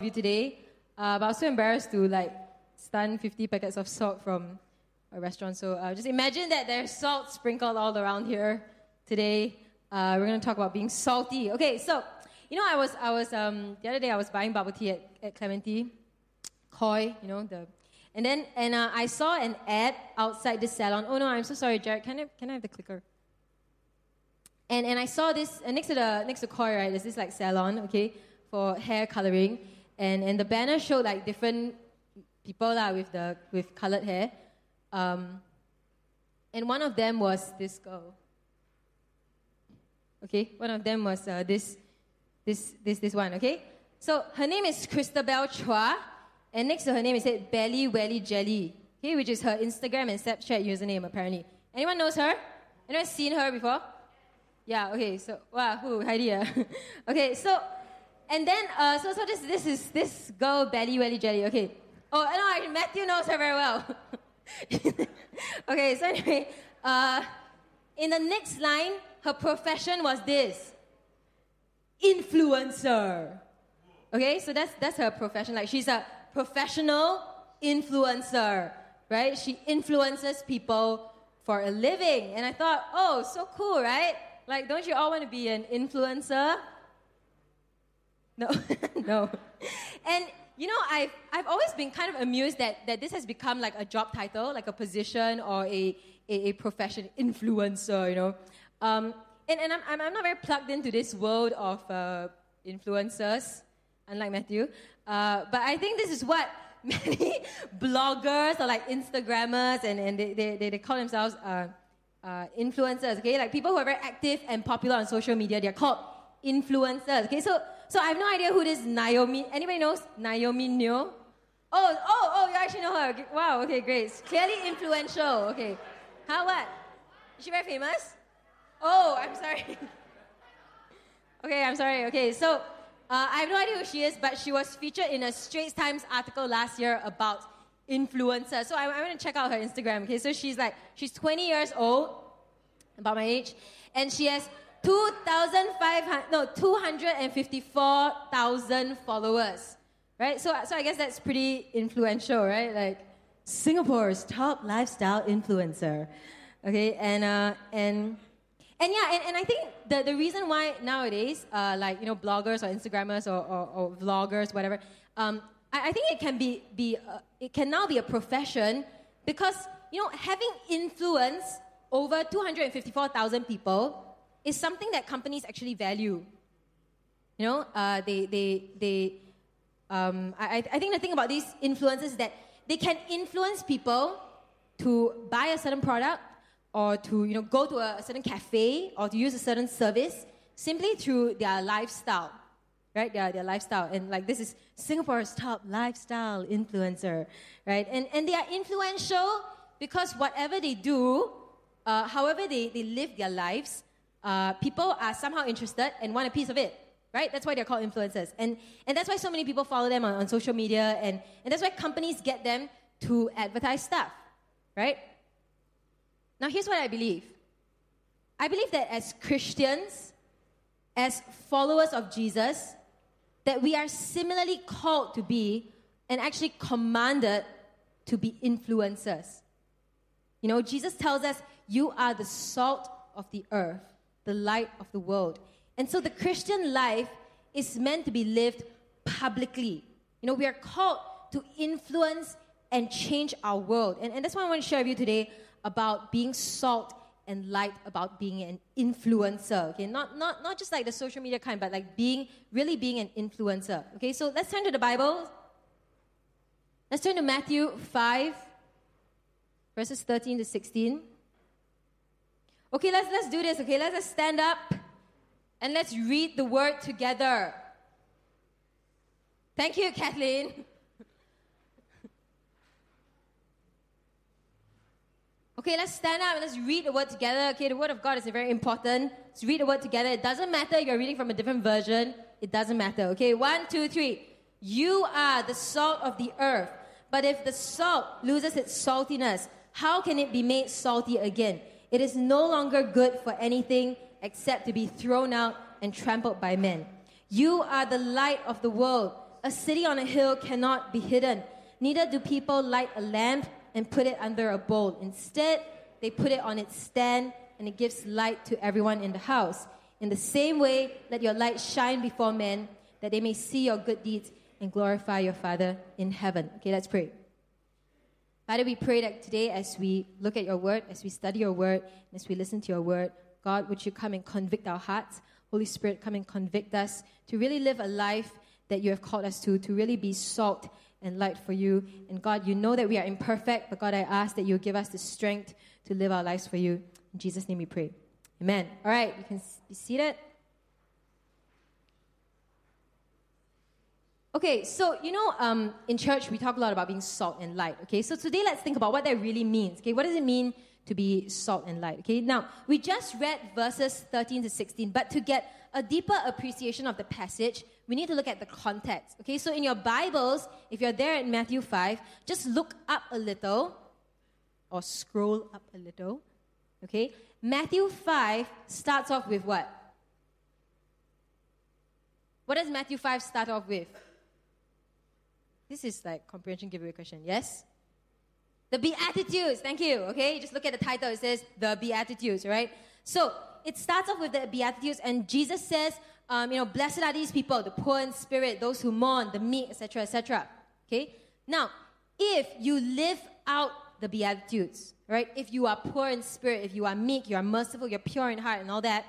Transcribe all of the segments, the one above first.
you today, uh, but I was so embarrassed to like stun 50 packets of salt from a restaurant. So uh, just imagine that there's salt sprinkled all around here today. Uh, we're going to talk about being salty. Okay, so you know, I was I was um, the other day I was buying bubble tea at, at Clementi, Koi, you know the, and then and uh, I saw an ad outside the salon. Oh no, I'm so sorry, Jared. Can I can I have the clicker? And and I saw this uh, next to the next to Koi, right? There's this like salon, okay, for hair coloring, and and the banner showed like different people lah with the with colored hair, um, and one of them was this girl. Okay, one of them was uh, this this, this, this one, okay? So her name is Christabel Chua, and next to her name is said Belly Welly Jelly, okay, which is her Instagram and Snapchat username apparently. Anyone knows her? Anyone seen her before? Yeah, okay, so, wow, who? Heidi, okay, so, and then, uh, so, so this, this is this girl, Belly Welly Jelly, okay. Oh, no, Matthew knows her very well. okay, so anyway, uh, in the next line, her profession was this influencer. Okay, so that's that's her profession. Like she's a professional influencer, right? She influences people for a living. And I thought, oh, so cool, right? Like, don't you all want to be an influencer? No, no. And you know, I've I've always been kind of amused that that this has become like a job title, like a position or a a, a profession, influencer. You know. Um, and, and I'm, I'm, not very plugged into this world of uh, influencers, unlike Matthew. Uh, but I think this is what many bloggers or like Instagrammers and, and they, they, they call themselves uh, uh, influencers, okay? Like people who are very active and popular on social media, they're called influencers, okay? So, so I have no idea who this Naomi, anybody knows Naomi Neo? Oh, oh, oh, you actually know her. Wow, okay, great. Clearly influential, okay. How, what? Is she very famous? Oh, I'm sorry. okay, I'm sorry. Okay, so uh, I have no idea who she is, but she was featured in a Straits Times article last year about influencers. So I, I went to check out her Instagram. Okay, so she's like, she's 20 years old, about my age, and she has 2,500, no, 254,000 followers. Right? So, so I guess that's pretty influential, right? Like Singapore's top lifestyle influencer. Okay, and, uh, and and yeah, and, and I think the, the reason why nowadays, uh, like, you know, bloggers or Instagrammers or, or, or vloggers, whatever, um, I, I, think it can be, be uh, it can now be a profession because, you know, having influence over 254,000 people is something that companies actually value. You know, uh, they, they, they, um, I, I think the thing about these influencers is that they can influence people to buy a certain product or to you know, go to a, certain cafe or to use a certain service simply through their lifestyle, right? Their, their lifestyle. And like this is Singapore's top lifestyle influencer, right? And, and they are influential because whatever they do, uh, however they, they live their lives, uh, people are somehow interested and want a piece of it, right? That's why they're called influencers. And, and that's why so many people follow them on, on social media, and, and that's why companies get them to advertise stuff, right? Now, here's what I believe I believe that as Christians, as followers of Jesus, that we are similarly called to be and actually commanded to be influencers. You know, Jesus tells us, You are the salt of the earth, the light of the world. And so the Christian life is meant to be lived publicly. You know, we are called to influence and change our world. And, and that's what I want to share with you today about being salt and light about being an influencer. Okay, not, not, not just like the social media kind, but like being really being an influencer. Okay, so let's turn to the Bible. Let's turn to Matthew 5, verses 13 to 16. Okay, let's let's do this. Okay, let's just stand up and let's read the word together. Thank you, Kathleen. Okay, let's stand up and let's read the word together. Okay, the word of God is very important. Let's read the word together. It doesn't matter you're reading from a different version. It doesn't matter. Okay, one, two, three. You are the salt of the earth. But if the salt loses its saltiness, how can it be made salty again? It is no longer good for anything except to be thrown out and trampled by men. You are the light of the world. A city on a hill cannot be hidden. Neither do people light a lamp and put it under a bowl. Instead, they put it on its stand and it gives light to everyone in the house. In the same way, let your light shine before men that they may see your good deeds and glorify your Father in heaven. Okay, let's pray. Father, we pray that today as we look at your word, as we study your word, and as we listen to your word, God, would you come and convict our hearts? Holy Spirit, come and convict us to really live a life that you have called us to, to really be salt and light for you. And God, you know that we are imperfect, but God, I ask that you give us the strength to live our lives for you. In Jesus' name we pray. Amen. All right, you can be seated. Okay, so you know, um, in church we talk a lot about being salt and light. Okay, so today let's think about what that really means. Okay, what does it mean to be salt and light? Okay, now we just read verses 13 to 16, but to get a deeper appreciation of the passage, we need to look at the context. Okay, so in your Bibles, if you're there in Matthew 5, just look up a little or scroll up a little. Okay, Matthew 5 starts off with what? What does Matthew 5 start off with? This is like comprehension giveaway question. Yes? The Beatitudes. Thank you. Okay, just look at the title. It says the Beatitudes, right? So it starts off with the Beatitudes, and Jesus says, um, you know, blessed are these people, the poor in spirit, those who mourn, the meek, etc., etc. Okay. Now, if you live out the Beatitudes, right? If you are poor in spirit, if you are meek, you are merciful, you're pure in heart, and all that,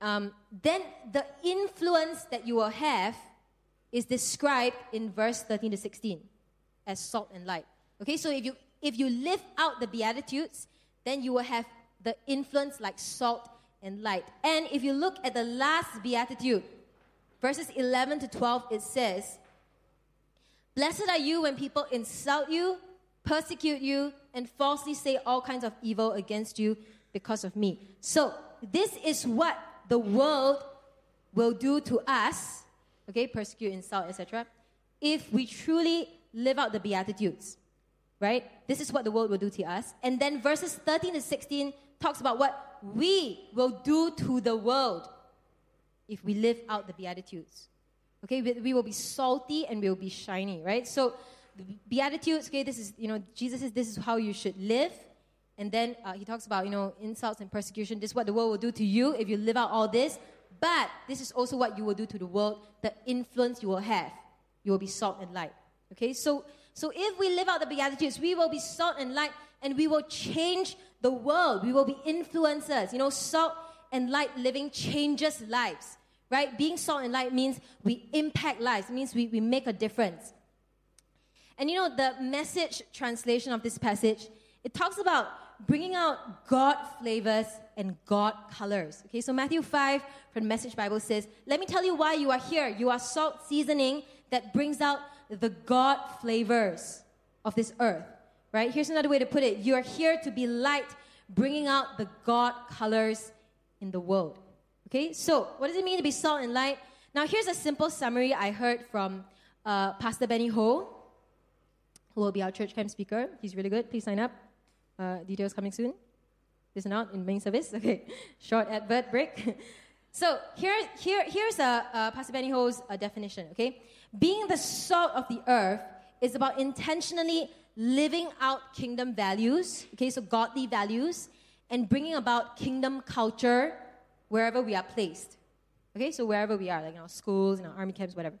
um, then the influence that you will have is described in verse 13 to 16 as salt and light. Okay, so if you if you live out the beatitudes, then you will have the influence like salt and light. And if you look at the last beatitude, verses 11 to 12, it says, Blessed are you when people insult you, persecute you, and falsely say all kinds of evil against you because of me. So, this is what the world will do to us okay, persecute, insult, etc., if we truly live out the Beatitudes, right? This is what the world will do to us. And then verses 13 to 16 talks about what we will do to the world if we live out the Beatitudes. Okay, we, will be salty and we will be shiny, right? So, the Beatitudes, okay, this is, you know, Jesus says this is how you should live. And then uh, he talks about, you know, insults and persecution. This is what the world will do to you if you live out all this. But this is also what you will do to the world, the influence you will have. You will be salt and light. Okay, so so if we live out the Beatitudes, we will be salt and light and we will change the world. We will be influencers. You know, salt and light living changes lives, right? Being salt and light means we impact lives, it means we, we make a difference. And you know, the message translation of this passage, it talks about bringing out God flavors and God colors. Okay, so Matthew 5 from Message Bible says, Let me tell you why you are here. You are salt seasoning that brings out the God flavors of this earth. Right? Here's another way to put it You are here to be light, bringing out the God colors in the world. Okay, so what does it mean to be salt and light? Now, here's a simple summary I heard from uh, Pastor Benny Ho, who will be our church camp speaker. He's really good. Please sign up. Uh, details coming soon. Listen not in main service. Okay, short advert break. so here, here, here's a, Pastor Benny Ho's uh, definition. Okay, being the salt of the earth is about intentionally living out kingdom values. Okay, so godly values and bringing about kingdom culture wherever we are placed. Okay, so wherever we are, like in our schools, in our army camps, whatever.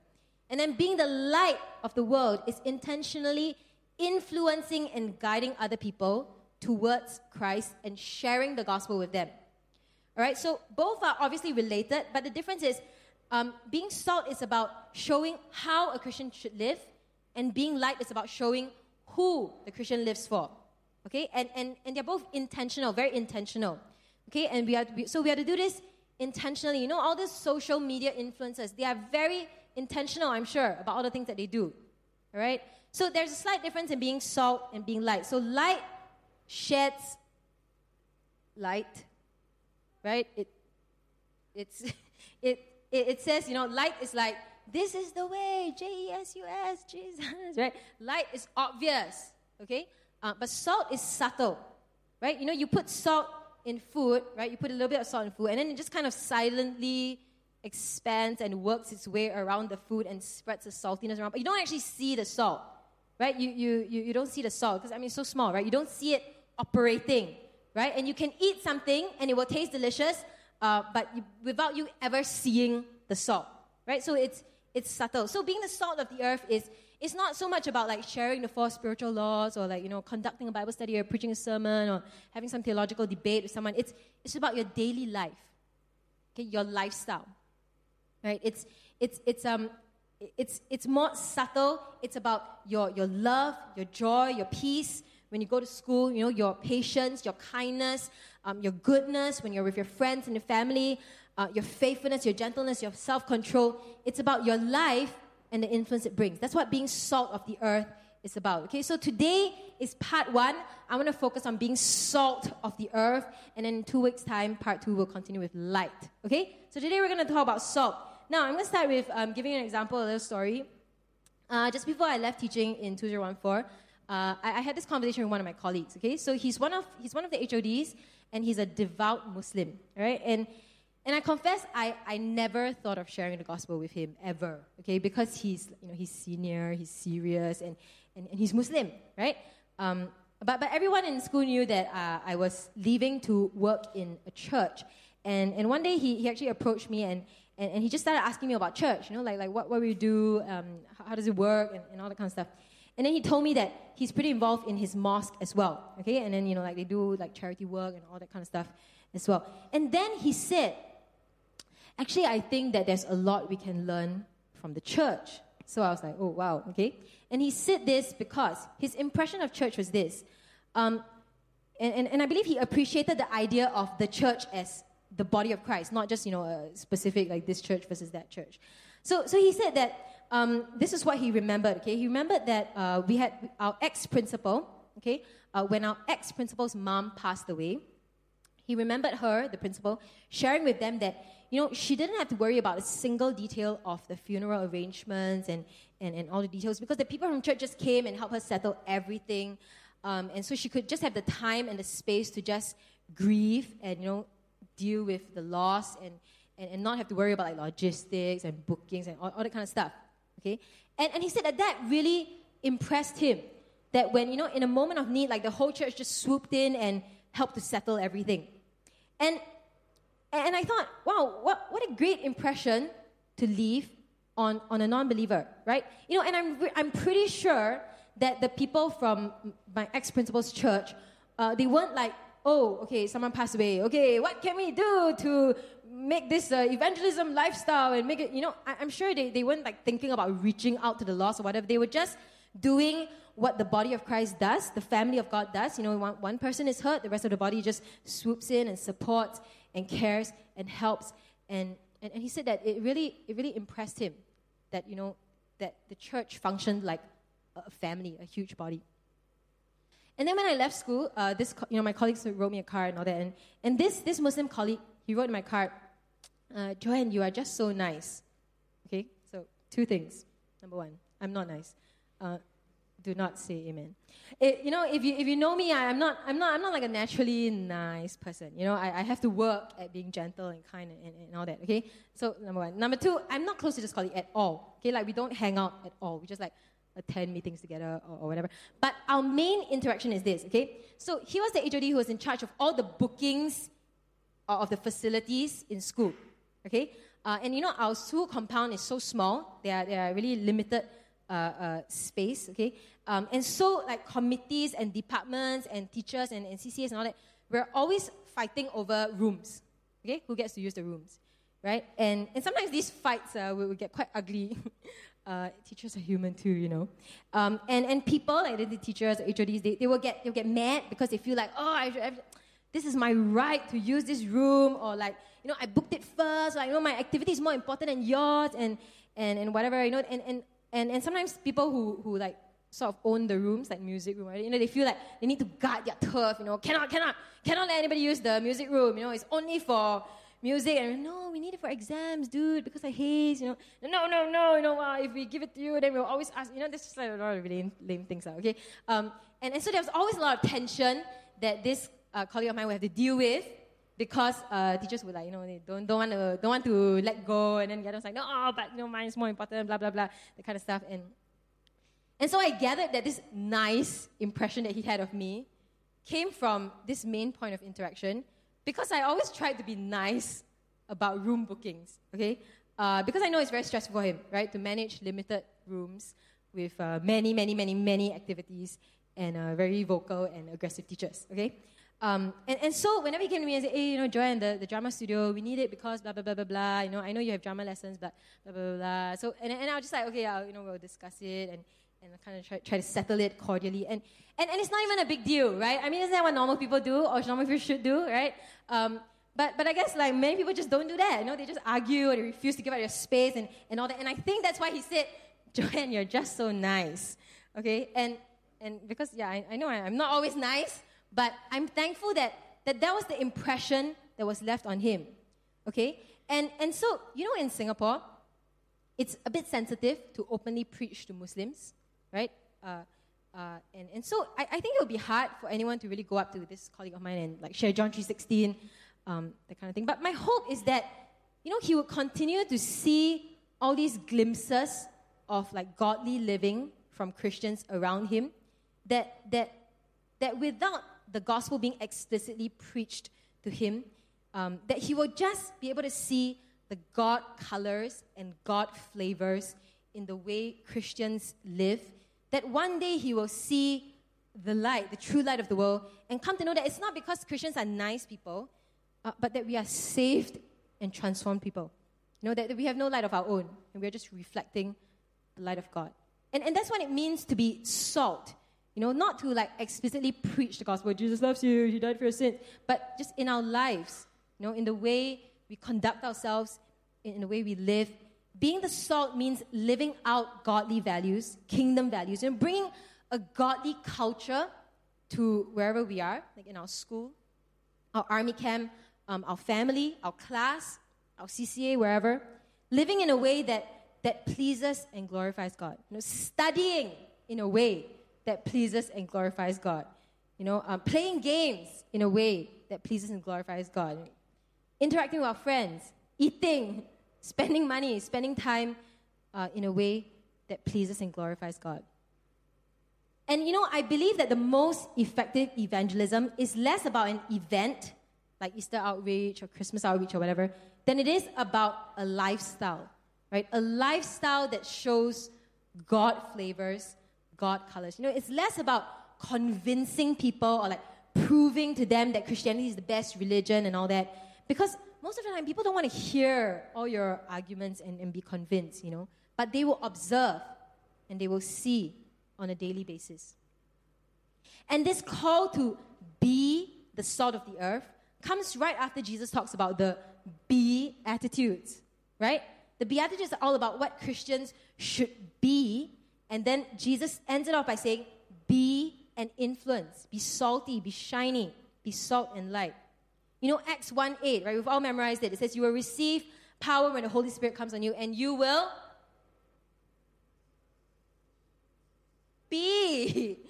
And then being the light of the world is intentionally influencing and guiding other people towards Christ and sharing the gospel with them. All right, so both are obviously related, but the difference is um, being salt is about showing how a Christian should live, and being light is about showing who the Christian lives for. Okay, and, and, and they're both intentional, very intentional. Okay, and we be, so we have to do this intentionally. You know, all these social media influencers, they are very intentional, I'm sure, about all the things that they do. All right, so there's a slight difference in being salt and being light. So light sheds light, right? It, it's, it, it, it says, you know, light is like, this is the way, J E S U S, Jesus, right? Light is obvious, okay? Uh, but salt is subtle, right? You know, you put salt in food, right? You put a little bit of salt in food, and then it just kind of silently expands and works its way around the food and spreads the saltiness around, but you don't actually see the salt, right? You, you, you, you don't see the salt because, I mean, it's so small, right? You don't see it operating, right? And you can eat something and it will taste delicious, uh, but you, without you ever seeing the salt, right? So it's, it's subtle. So being the salt of the earth is, it's not so much about like sharing the four spiritual laws or like, you know, conducting a Bible study or preaching a sermon or having some theological debate with someone. It's, it's about your daily life, okay, your lifestyle, right? It's, it's, it's, um, it's, it's more subtle. It's about your, your love, your joy, your peace. When you go to school, you know, your patience, your kindness, um, your goodness, when you're with your friends and your family, uh, your faithfulness, your gentleness, your self control. It's about your life and the influence it brings. That's what being salt of the earth is about. Okay, so today is part one. I want to focus on being salt of the earth, and then in two weeks' time, part two will continue with light. Okay, so today we're going to talk about salt. Now, I'm going to start with um, giving an example, a little story. Uh, just before I left teaching in 2014, uh, I, I, had this conversation with one of my colleagues. Okay, so he's one of he's one of the HODs, and he's a devout Muslim. Right, and and I confess, I, I never thought of sharing the gospel with him ever, okay? Because he's, you know, he's senior, he's serious, and, and, and he's Muslim, right? Um, but, but everyone in school knew that uh, I was leaving to work in a church. And, and one day he, he actually approached me and, and, and he just started asking me about church, you know, like, like what, what we do, um, how, how, does it work, and, and all that kind of stuff. And then he told me that he's pretty involved in his mosque as well, okay? And then, you know, like they do like charity work and all that kind of stuff as well. And then he said, actually, I think that there's a lot we can learn from the church. So I was like, oh, wow, okay. And he said this because his impression of church was this. Um, and, and, and I believe he appreciated the idea of the church as the body of Christ, not just, you know, a specific, like this church versus that church. So, so he said that um, this is what he remembered, okay? He remembered that uh, we had our ex principal, okay? Uh, when our ex principal's mom passed away, he remembered her, the principal, sharing with them that you know, she didn't have to worry about a single detail of the funeral arrangements and, and, and all the details because the people from church just came and helped her settle everything. Um, and so she could just have the time and the space to just grieve and, you know, deal with the loss and, and, and not have to worry about like logistics and bookings and all, all that kind of stuff. Okay? And, and he said that that really impressed him. That when, you know, in a moment of need, like the whole church just swooped in and helped to settle everything. And and I thought, wow, what, what a great impression to leave on, on a non believer, right? You know, and I'm, I'm pretty sure that the people from my ex principal's church, uh, they weren't like, oh, okay, someone passed away. Okay, what can we do to make this uh, evangelism lifestyle and make it, you know, I, am sure they, they weren't like thinking about reaching out to the lost or whatever. They were just doing what the body of Christ does, the family of God does. You know, one, one person is hurt, the rest of the body just swoops in and supports and cares and helps. And, and, and he said that it really, it really impressed him that, you know, that the church functioned like a family, a huge body. And then when I left school, uh, this, you know, my colleagues wrote me a card and all that. And, and this, this Muslim colleague, he wrote in my card, uh, Joanne, you are just so nice. Okay, so two things. Number one, I'm not nice. Uh, do not say amen. It, you know, if you, if you know me, I, am not, I'm, not, I'm not like a naturally nice person. You know, I, I have to work at being gentle and kind and, and, and all that, okay? So, number one. Number two, I'm not close to this colleague at all. Okay, like we don't hang out at all. We just like attend meetings together or, or whatever. But our main interaction is this, okay? So, he was the HOD who was in charge of all the bookings of the facilities in school, okay? Uh, and you know, our school compound is so small, there are, there are really limited uh, uh, space, okay? Um, and so, like committees and departments and teachers and, and CCAs and all that, we're always fighting over rooms, okay? Who gets to use the rooms, right? And, and sometimes these fights uh, will, will get quite ugly. Uh, teachers are human too, you know. Um, and, and people, like the teachers, HODs, they, they will get, they'll get mad because they feel like, oh, I, I, this is my right to use this room, or like, you know, I booked it first, like, you know, my activity is more important than yours, and, and, and whatever, you know. And, and and, and sometimes people who, who like sort of own the rooms, like music room, right? You know, they feel like they need to guard their turf, you know, cannot, cannot, cannot let anybody use the music room, you know, it's only for music. And no, we need it for exams, dude, because I haze, you know. No, no, no, you know, uh, if we give it to you, then we'll always ask, you know, this is like a lot of really lame things, okay? Um, and, and so there was always a lot of tension that this uh, colleague of mine would have to deal with because uh, teachers would like, you know, they don't, don't, want to, don't want to let go. And then the other was like, no, oh, but, you know, is more important, blah, blah, blah, that kind of stuff. And, and so I gathered that this nice impression that he had of me came from this main point of interaction because I always tried to be nice about room bookings, okay? Uh, because I know it's very stressful for him, right, to manage limited rooms with uh, many, many, many, many activities and uh, very vocal and aggressive teachers, okay? Um, and, and so whenever he came to me and said, hey, you know, Joanne, the, the drama studio, we need it because blah, blah, blah, blah, blah. You know, I know you have drama lessons, but blah, blah, blah, blah. So, and, and I was just like, okay, I'll, you know, we'll discuss it and, and kind of try, try to settle it cordially. And, and, and it's not even a big deal, right? I mean, isn't that what normal people do or normal people should do, right? Um, but, but I guess like many people just don't do that. You know, they just argue or they refuse to give out their space and, and all that. And I think that's why he said, Joanne, you're just so nice. Okay? And, and because, yeah, I, I know I, I'm not always nice, but I'm thankful that that, that was the impression that was left on him. Okay? And, and so, you know, in Singapore, it's a bit sensitive to openly preach to Muslims, right? Uh, uh, and, and so I, I think it would be hard for anyone to really go up to this colleague of mine and like share John 3.16, um, that kind of thing. But my hope is that, you know, he would continue to see all these glimpses of like godly living from Christians around him that, that, that without the gospel being explicitly preached to him, um, that he will just be able to see the God colors and God flavors in the way Christians live, that one day he will see the light, the true light of the world, and come to know that it's not because Christians are nice people, uh, but that we are saved and transformed people. You know, that, that we have no light of our own, and we're just reflecting the light of God. And, and that's what it means to be salt. You know, not to like explicitly preach the gospel, Jesus loves you, he died for your sins, but just in our lives, you know, in the way we conduct ourselves, in the way we live. Being the salt means living out godly values, kingdom values, and bringing a godly culture to wherever we are, like in our school, our army camp, um, our family, our class, our CCA, wherever. Living in a way that, that pleases and glorifies God. You know, studying in a way that pleases and glorifies God. You know, um, playing games in a way that pleases and glorifies God. Interacting with our friends, eating, spending money, spending time uh, in a way that pleases and glorifies God. And you know, I believe that the most effective evangelism is less about an event like Easter outreach or Christmas outreach or whatever than it is about a lifestyle, right? A lifestyle that shows God flavors God colors. You know, it's less about convincing people or like proving to them that Christianity is the best religion and all that. Because most of the time, people don't want to hear all your arguments and, and be convinced, you know. But they will observe and they will see on a daily basis. And this call to be the salt of the earth comes right after Jesus talks about the be attitudes, right? The Beatitudes are all about what Christians should be and then Jesus ends it off by saying, Be an influence, be salty, be shiny, be salt and light. You know, Acts 1 8, right? We've all memorized it. It says, You will receive power when the Holy Spirit comes on you, and you will be.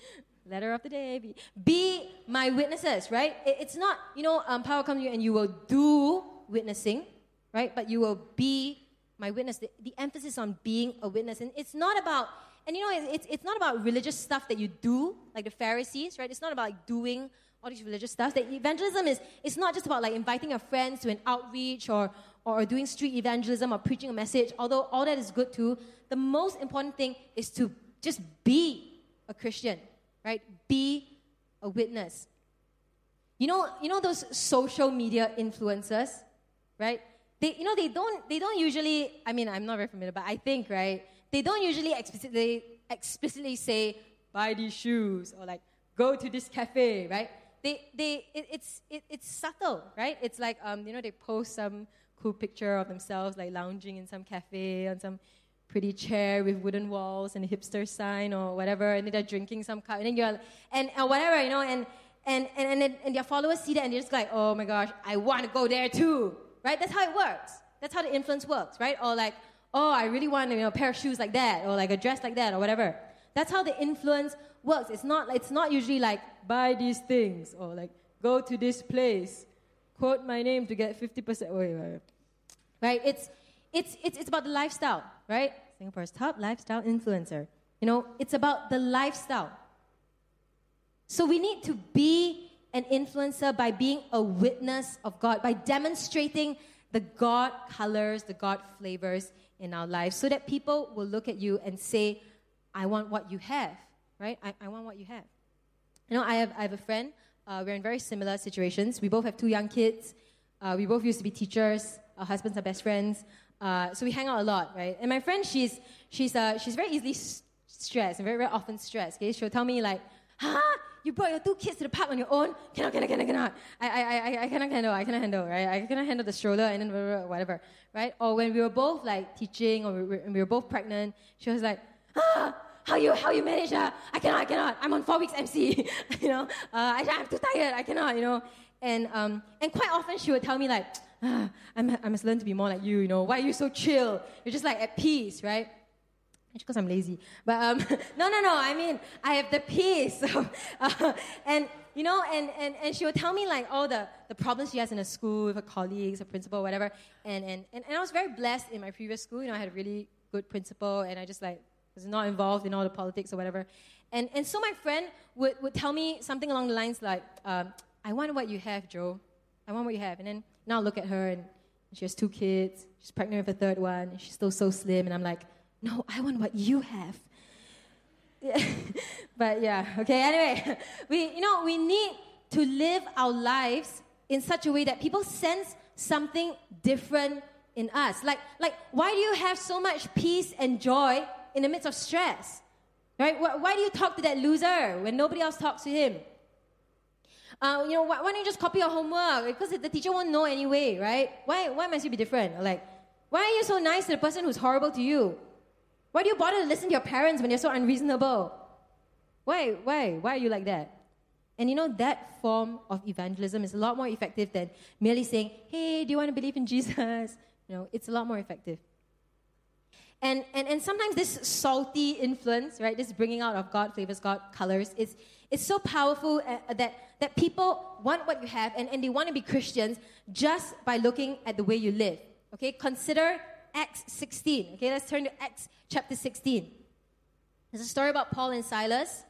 Letter of the day. Be, be my witnesses, right? It, it's not, you know, um, power comes to you and you will do witnessing, right? But you will be my witness. The, the emphasis on being a witness. And it's not about and you know, it's, it's not about religious stuff that you do, like the Pharisees, right? It's not about like doing all these religious stuff. That evangelism is it's not just about like inviting your friends to an outreach or, or doing street evangelism or preaching a message, although all that is good too. The most important thing is to just be a Christian, right? Be a witness. You know, you know those social media influencers, right? They, you know, they don't, they don't usually, I mean, I'm not very familiar, but I think, right, they don't usually explicitly, explicitly say, buy these shoes or like, go to this cafe, right? They, they, it, it's, it, it's subtle, right? It's like, um, you know, they post some cool picture of themselves like lounging in some cafe on some pretty chair with wooden walls and a hipster sign or whatever, and they're drinking some cup, and then you're, and, and whatever, you know, and, and, and, and, and their followers see that and they're just like, oh my gosh, I want to go there too, right? That's how it works. That's how the influence works, right? Or like, oh, I really want you know, a pair of shoes like that, or like a dress like that, or whatever. That's how the influence works. It's not, it's not usually like, buy these things, or like, go to this place, quote my name to get 50%. Wait, wait. Right? It's, it's, it's, it's about the lifestyle, right? Singapore's top lifestyle influencer. You know, it's about the lifestyle. So we need to be an influencer by being a witness of God, by demonstrating the God colors, the God flavors in our lives, so that people will look at you and say, I want what you have, right? I, I want what you have. You know, I have, I have a friend, uh, we're in very similar situations. We both have two young kids, uh, we both used to be teachers, our husbands are best friends. Uh, so we hang out a lot, right? And my friend, she's, she's, uh, she's very easily stressed and very, very often stressed. Okay? She'll tell me, like, huh? You brought your two kids to the park on your own? Cannot, cannot, cannot, cannot. I, I, I, I cannot handle, I cannot handle, right? I cannot handle the stroller and then whatever, right? Or when we were both like teaching or we were, we were both pregnant, she was like, ah, how you how you manage that? I cannot, I cannot. I'm on four weeks MC. you know, uh, I, I'm too tired. I cannot. You know, and um, and quite often she would tell me like, ah, I must learn to be more like you. You know, why are you so chill? You're just like at peace, right? It's because I'm lazy. But um, no, no, no. I mean, I have the peace. uh, and, you know, and, and, and she would tell me like all the, the problems she has in her school with her colleagues, her principal, whatever. And, and, and, and I was very blessed in my previous school. You know, I had a really good principal and I just like was not involved in all the politics or whatever. And, and so my friend would, would tell me something along the lines like, um, I want what you have, Joe. I want what you have. And then now I look at her and she has two kids. She's pregnant with a third one. She's still so slim. And I'm like, no, I want what you have. Yeah. but yeah, okay, anyway, we, you know, we need to live our lives in such a way that people sense something different in us. Like, like why do you have so much peace and joy in the midst of stress? Right? Why, do you talk to that loser when nobody else talks to him? Uh, you know, why, why, don't you just copy your homework? Because the teacher won't know anyway, right? Why, why must you be different? Like, why are you so nice to the person who's horrible to you? Why do you bother to listen to your parents when you're so unreasonable? Why, why, why are you like that? And you know, that form of evangelism is a lot more effective than merely saying, hey, do you want to believe in Jesus? You know, it's a lot more effective. And, and, and sometimes this salty influence, right, this bringing out of God flavors, God colors, is, it's so powerful uh, that, that people want what you have and, and they want to be Christians just by looking at the way you live. Okay, consider Acts 16. Okay, let's turn to Acts chapter 16. There's a story about Paul and Silas.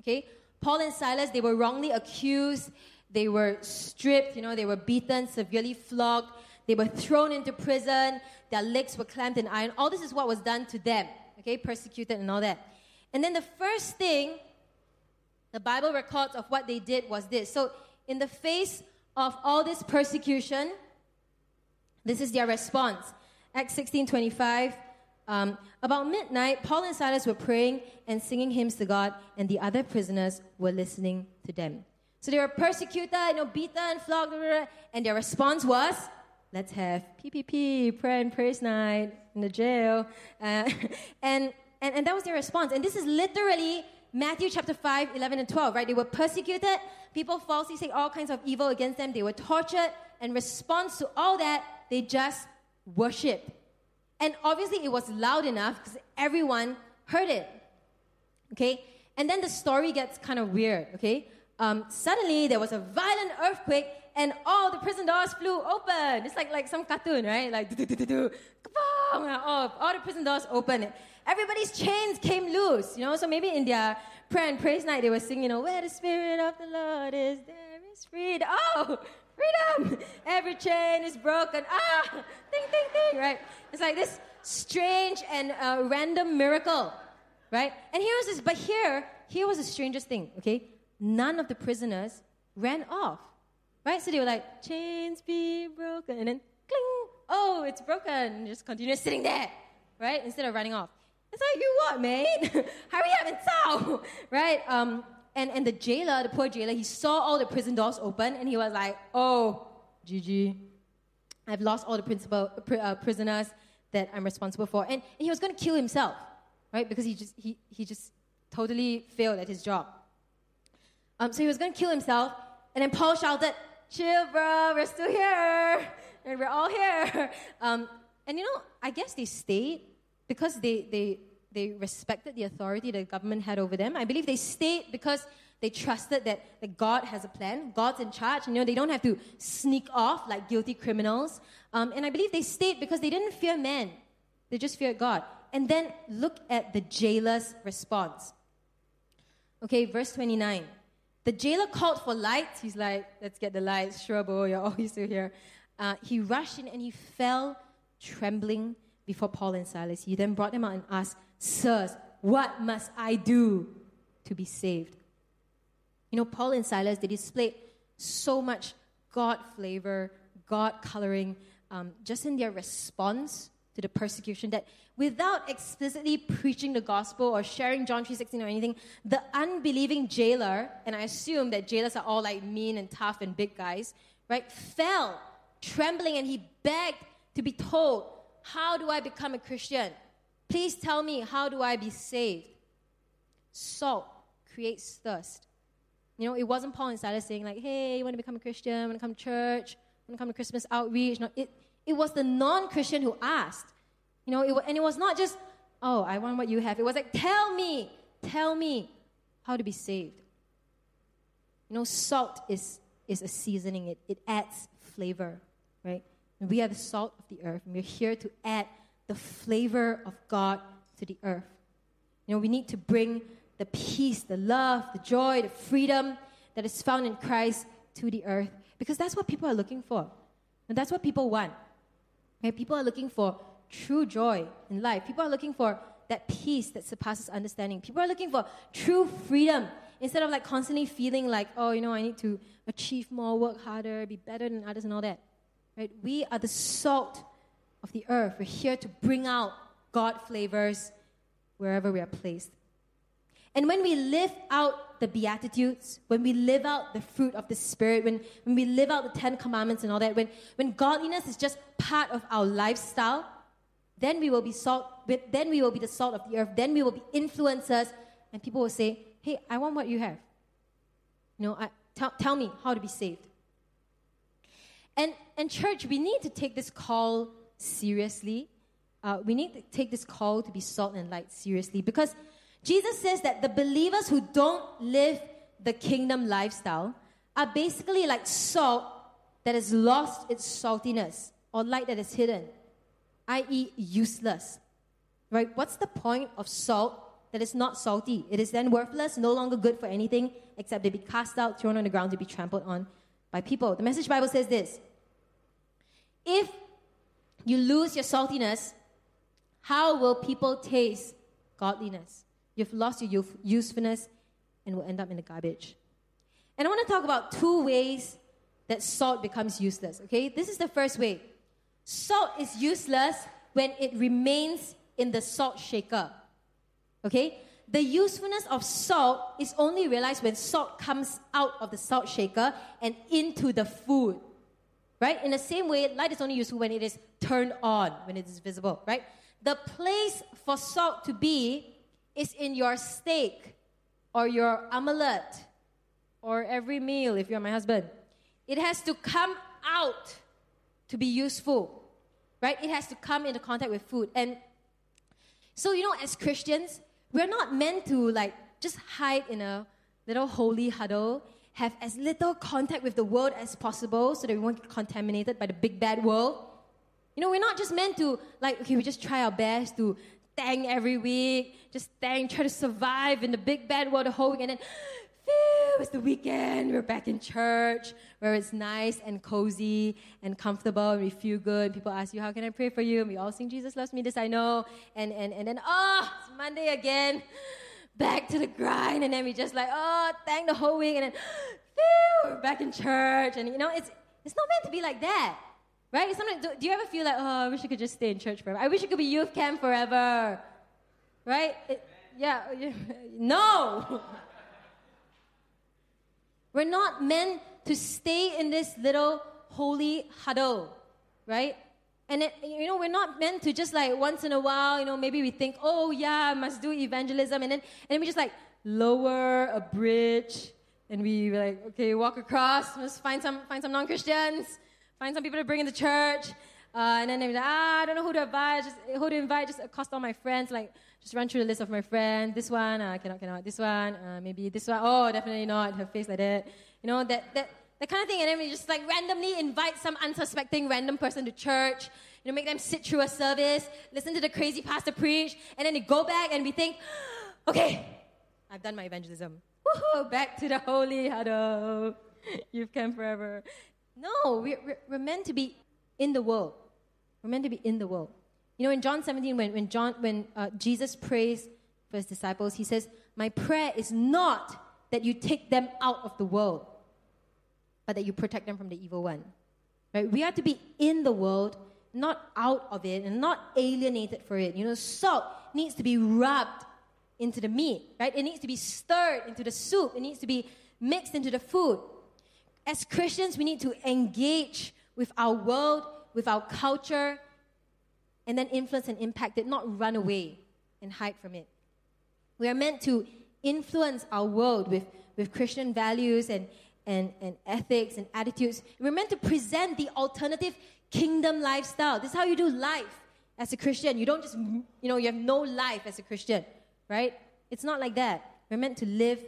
Okay, Paul and Silas, they were wrongly accused. They were stripped, you know, they were beaten, severely flogged. They were thrown into prison. Their legs were clamped in iron. All this is what was done to them. Okay, persecuted and all that. And then the first thing the Bible records of what they did was this. So, in the face of all this persecution, this is their response. Acts 16 25. Um, about midnight, Paul and Silas were praying and singing hymns to God, and the other prisoners were listening to them. So they were persecuted, you know, beaten, flogged, and their response was, let's have PPP, prayer and praise night in the jail. Uh, and, and, and that was their response. And this is literally Matthew chapter 5, 11 and 12, right? They were persecuted. People falsely say all kinds of evil against them. They were tortured. In response to all that, they just worship. And obviously, it was loud enough because everyone heard it. Okay? And then the story gets kind of weird. Okay? Um, suddenly, there was a violent earthquake and all the prison doors flew open. It's like, like some cartoon, right? Like, do-do-do-do-do, all, all the prison doors open. Everybody's chains came loose, you know? So maybe in their prayer and praise night, they were singing, you know, where the Spirit of the Lord is, there is freedom. Oh, freedom! Every chain is broken. Ah, ding, ding, ding, right? It's like this strange and uh, random miracle, right? And here was this, but here, here was the strangest thing, okay? None of the prisoners ran off, right? So they were like, chains be broken, and then cling, oh, it's broken, and just continue sitting there, right? Instead of running off. It's like, you what, mate? Hurry up and solve, right? Um, and, and the jailer, the poor jailer, he saw all the prison doors open and he was like, oh, GG. I've lost all the principal, uh, prisoners that I'm responsible for. And, and he was going to kill himself, right? Because he just, he, he just totally failed at his job. Um, so he was going to kill himself. And then Paul shouted, chill, bro, we're still here. And we're all here. Um, and you know, I guess they stayed because they, they, they respected the authority the government had over them. I believe they stayed because they trusted that, that God has a plan, God's in charge. You know, they don't have to sneak off like guilty criminals. Um, and I believe they stayed because they didn't fear men, they just feared God. And then look at the jailer's response. Okay, verse 29. The jailer called for lights. He's like, let's get the lights. Sure, bro, you're always still here. Uh, he rushed in and he fell trembling before Paul and Silas. He then brought them out and asked, Sirs, what must I do to be saved? You know, Paul and Silas, they displayed so much God flavor, God coloring, um, just in their response to the persecution that without explicitly preaching the gospel or sharing John 3.16 or anything, the unbelieving jailer, and I assume that jailers are all like mean and tough and big guys, right, fell trembling and he begged to be told, How do I become a Christian? Please tell me, how do I be saved? Salt creates thirst. You know, it wasn't Paul and Silas saying, like, hey, you want to become a Christian? Want to come to church? Want to come to Christmas outreach? No, it, it was the non Christian who asked. You know, it, and it was not just, oh, I want what you have. It was like, tell me, tell me how to be saved. You know, salt is, is a seasoning, it, it adds flavor, right? We are the salt of the earth, and we're here to add the flavor of God to the earth. You know, we need to bring the peace, the love, the joy, the freedom that is found in Christ to the earth because that's what people are looking for. And that's what people want. Okay? People are looking for true joy in life. People are looking for that peace that surpasses understanding. People are looking for true freedom instead of like constantly feeling like, oh, you know, I need to achieve more, work harder, be better than others and all that. Right? We are the salt of the earth. We're here to bring out God flavors wherever we are placed. And when we live out the Beatitudes, when we live out the fruit of the Spirit, when, when we live out the Ten Commandments and all that, when, when godliness is just part of our lifestyle, then we will be salt, then we will be the salt of the earth, then we will be influencers, and people will say, Hey, I want what you have. You know, I, tell, tell me how to be saved. And, and church, we need to take this call seriously. Uh, we need to take this call to be salt and light seriously because Jesus says that the believers who don't live the kingdom lifestyle are basically like salt that has lost its saltiness or light that is hidden, i.e., useless. Right? What's the point of salt that is not salty? It is then worthless, no longer good for anything except to be cast out, thrown on the ground, to be trampled on by people. The Message Bible says this If you lose your saltiness, how will people taste godliness? You've lost your usefulness and will end up in the garbage. And I want to talk about two ways that salt becomes useless, okay? This is the first way. Salt is useless when it remains in the salt shaker, okay? The usefulness of salt is only realized when salt comes out of the salt shaker and into the food, right? In the same way, light is only useful when it is turned on, when it is visible, right? The place for salt to be is in your steak or your omelette or every meal if you're my husband. It has to come out to be useful, right? It has to come into contact with food. And so, you know, as Christians, we're not meant to like just hide in a little holy huddle, have as little contact with the world as possible so that we won't get contaminated by the big bad world. You know, we're not just meant to like, okay, we just try our best to thank every week, just thank, try to survive in the big bad world the whole week, and then phew, it's the weekend, we're back in church where it's nice and cozy and comfortable, and we feel good. People ask you, How can I pray for you? And we all sing, Jesus loves me, this I know. And, and, and then, oh, it's Monday again, back to the grind, and then we just like, oh, thank the whole week, and then phew, we're back in church. And you know, it's, it's not meant to be like that. Right? Sometimes, do, do you ever feel like, oh, I wish I could just stay in church forever? I wish it could be youth camp forever. Right? It, yeah. no! We're not meant to stay in this little holy huddle, right? And it, you know, we're not meant to just like once in a while, you know, maybe we think, oh yeah, I must do evangelism, and then and then we just like lower a bridge, and we like, okay, walk across, let's find some find some non-Christians, find some people to bring in the church. Uh, and then they're like, ah, I don't know who to invite, just who to invite, just accost all my friends, like, just run through the list of my friends. This one, uh, cannot, cannot. This one, uh, maybe this one. Oh, definitely not. Her face like that. You know, that, that, that kind of thing. And then we just like randomly invite some unsuspecting random person to church. You know, make them sit through a service, listen to the crazy pastor preach, and then they go back and we think, okay, I've done my evangelism. Woohoo, back to the holy huddle. You've come forever. No, we're, we're, meant to be in the world. We're meant to be in the world. You know, in John 17, when, when, John, when uh, Jesus prays for his disciples, he says, My prayer is not that you take them out of the world, but that you protect them from the evil one. Right? We are to be in the world, not out of it, and not alienated for it. You know, salt needs to be rubbed into the meat, right? It needs to be stirred into the soup. It needs to be mixed into the food. As Christians, we need to engage with our world, with our culture, and then influence and impact it, not run away and hide from it. We are meant to influence our world with, with Christian values and, and, and ethics and attitudes. We're meant to present the alternative kingdom lifestyle. This is how you do life as a Christian. You don't just, you know, you have no life as a Christian, right? It's not like that. We're meant to live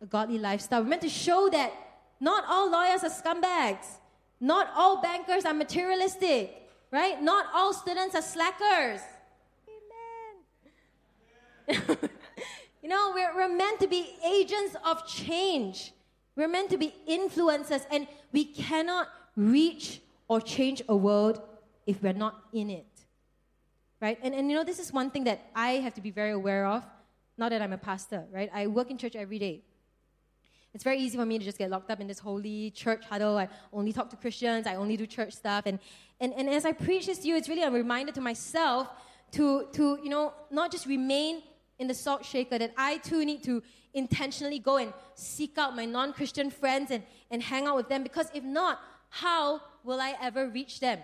a godly lifestyle. We're meant to show that not all lawyers are scumbags. Not all bankers are materialistic right? Not all students are slackers. Amen. you know, we're, we're meant to be agents of change. We're meant to be influencers, and we cannot reach or change a world if we're not in it. Right? And, and you know, this is one thing that I have to be very aware of, now that I'm a pastor, right? I work in church every day. It's very easy for me to just get locked up in this holy church huddle. I only talk to Christians, I only do church stuff. And, and, and as I preach this to you, it's really a reminder to myself to, to, you know, not just remain in the salt shaker, that I too need to intentionally go and seek out my non Christian friends and, and hang out with them. Because if not, how will I ever reach them?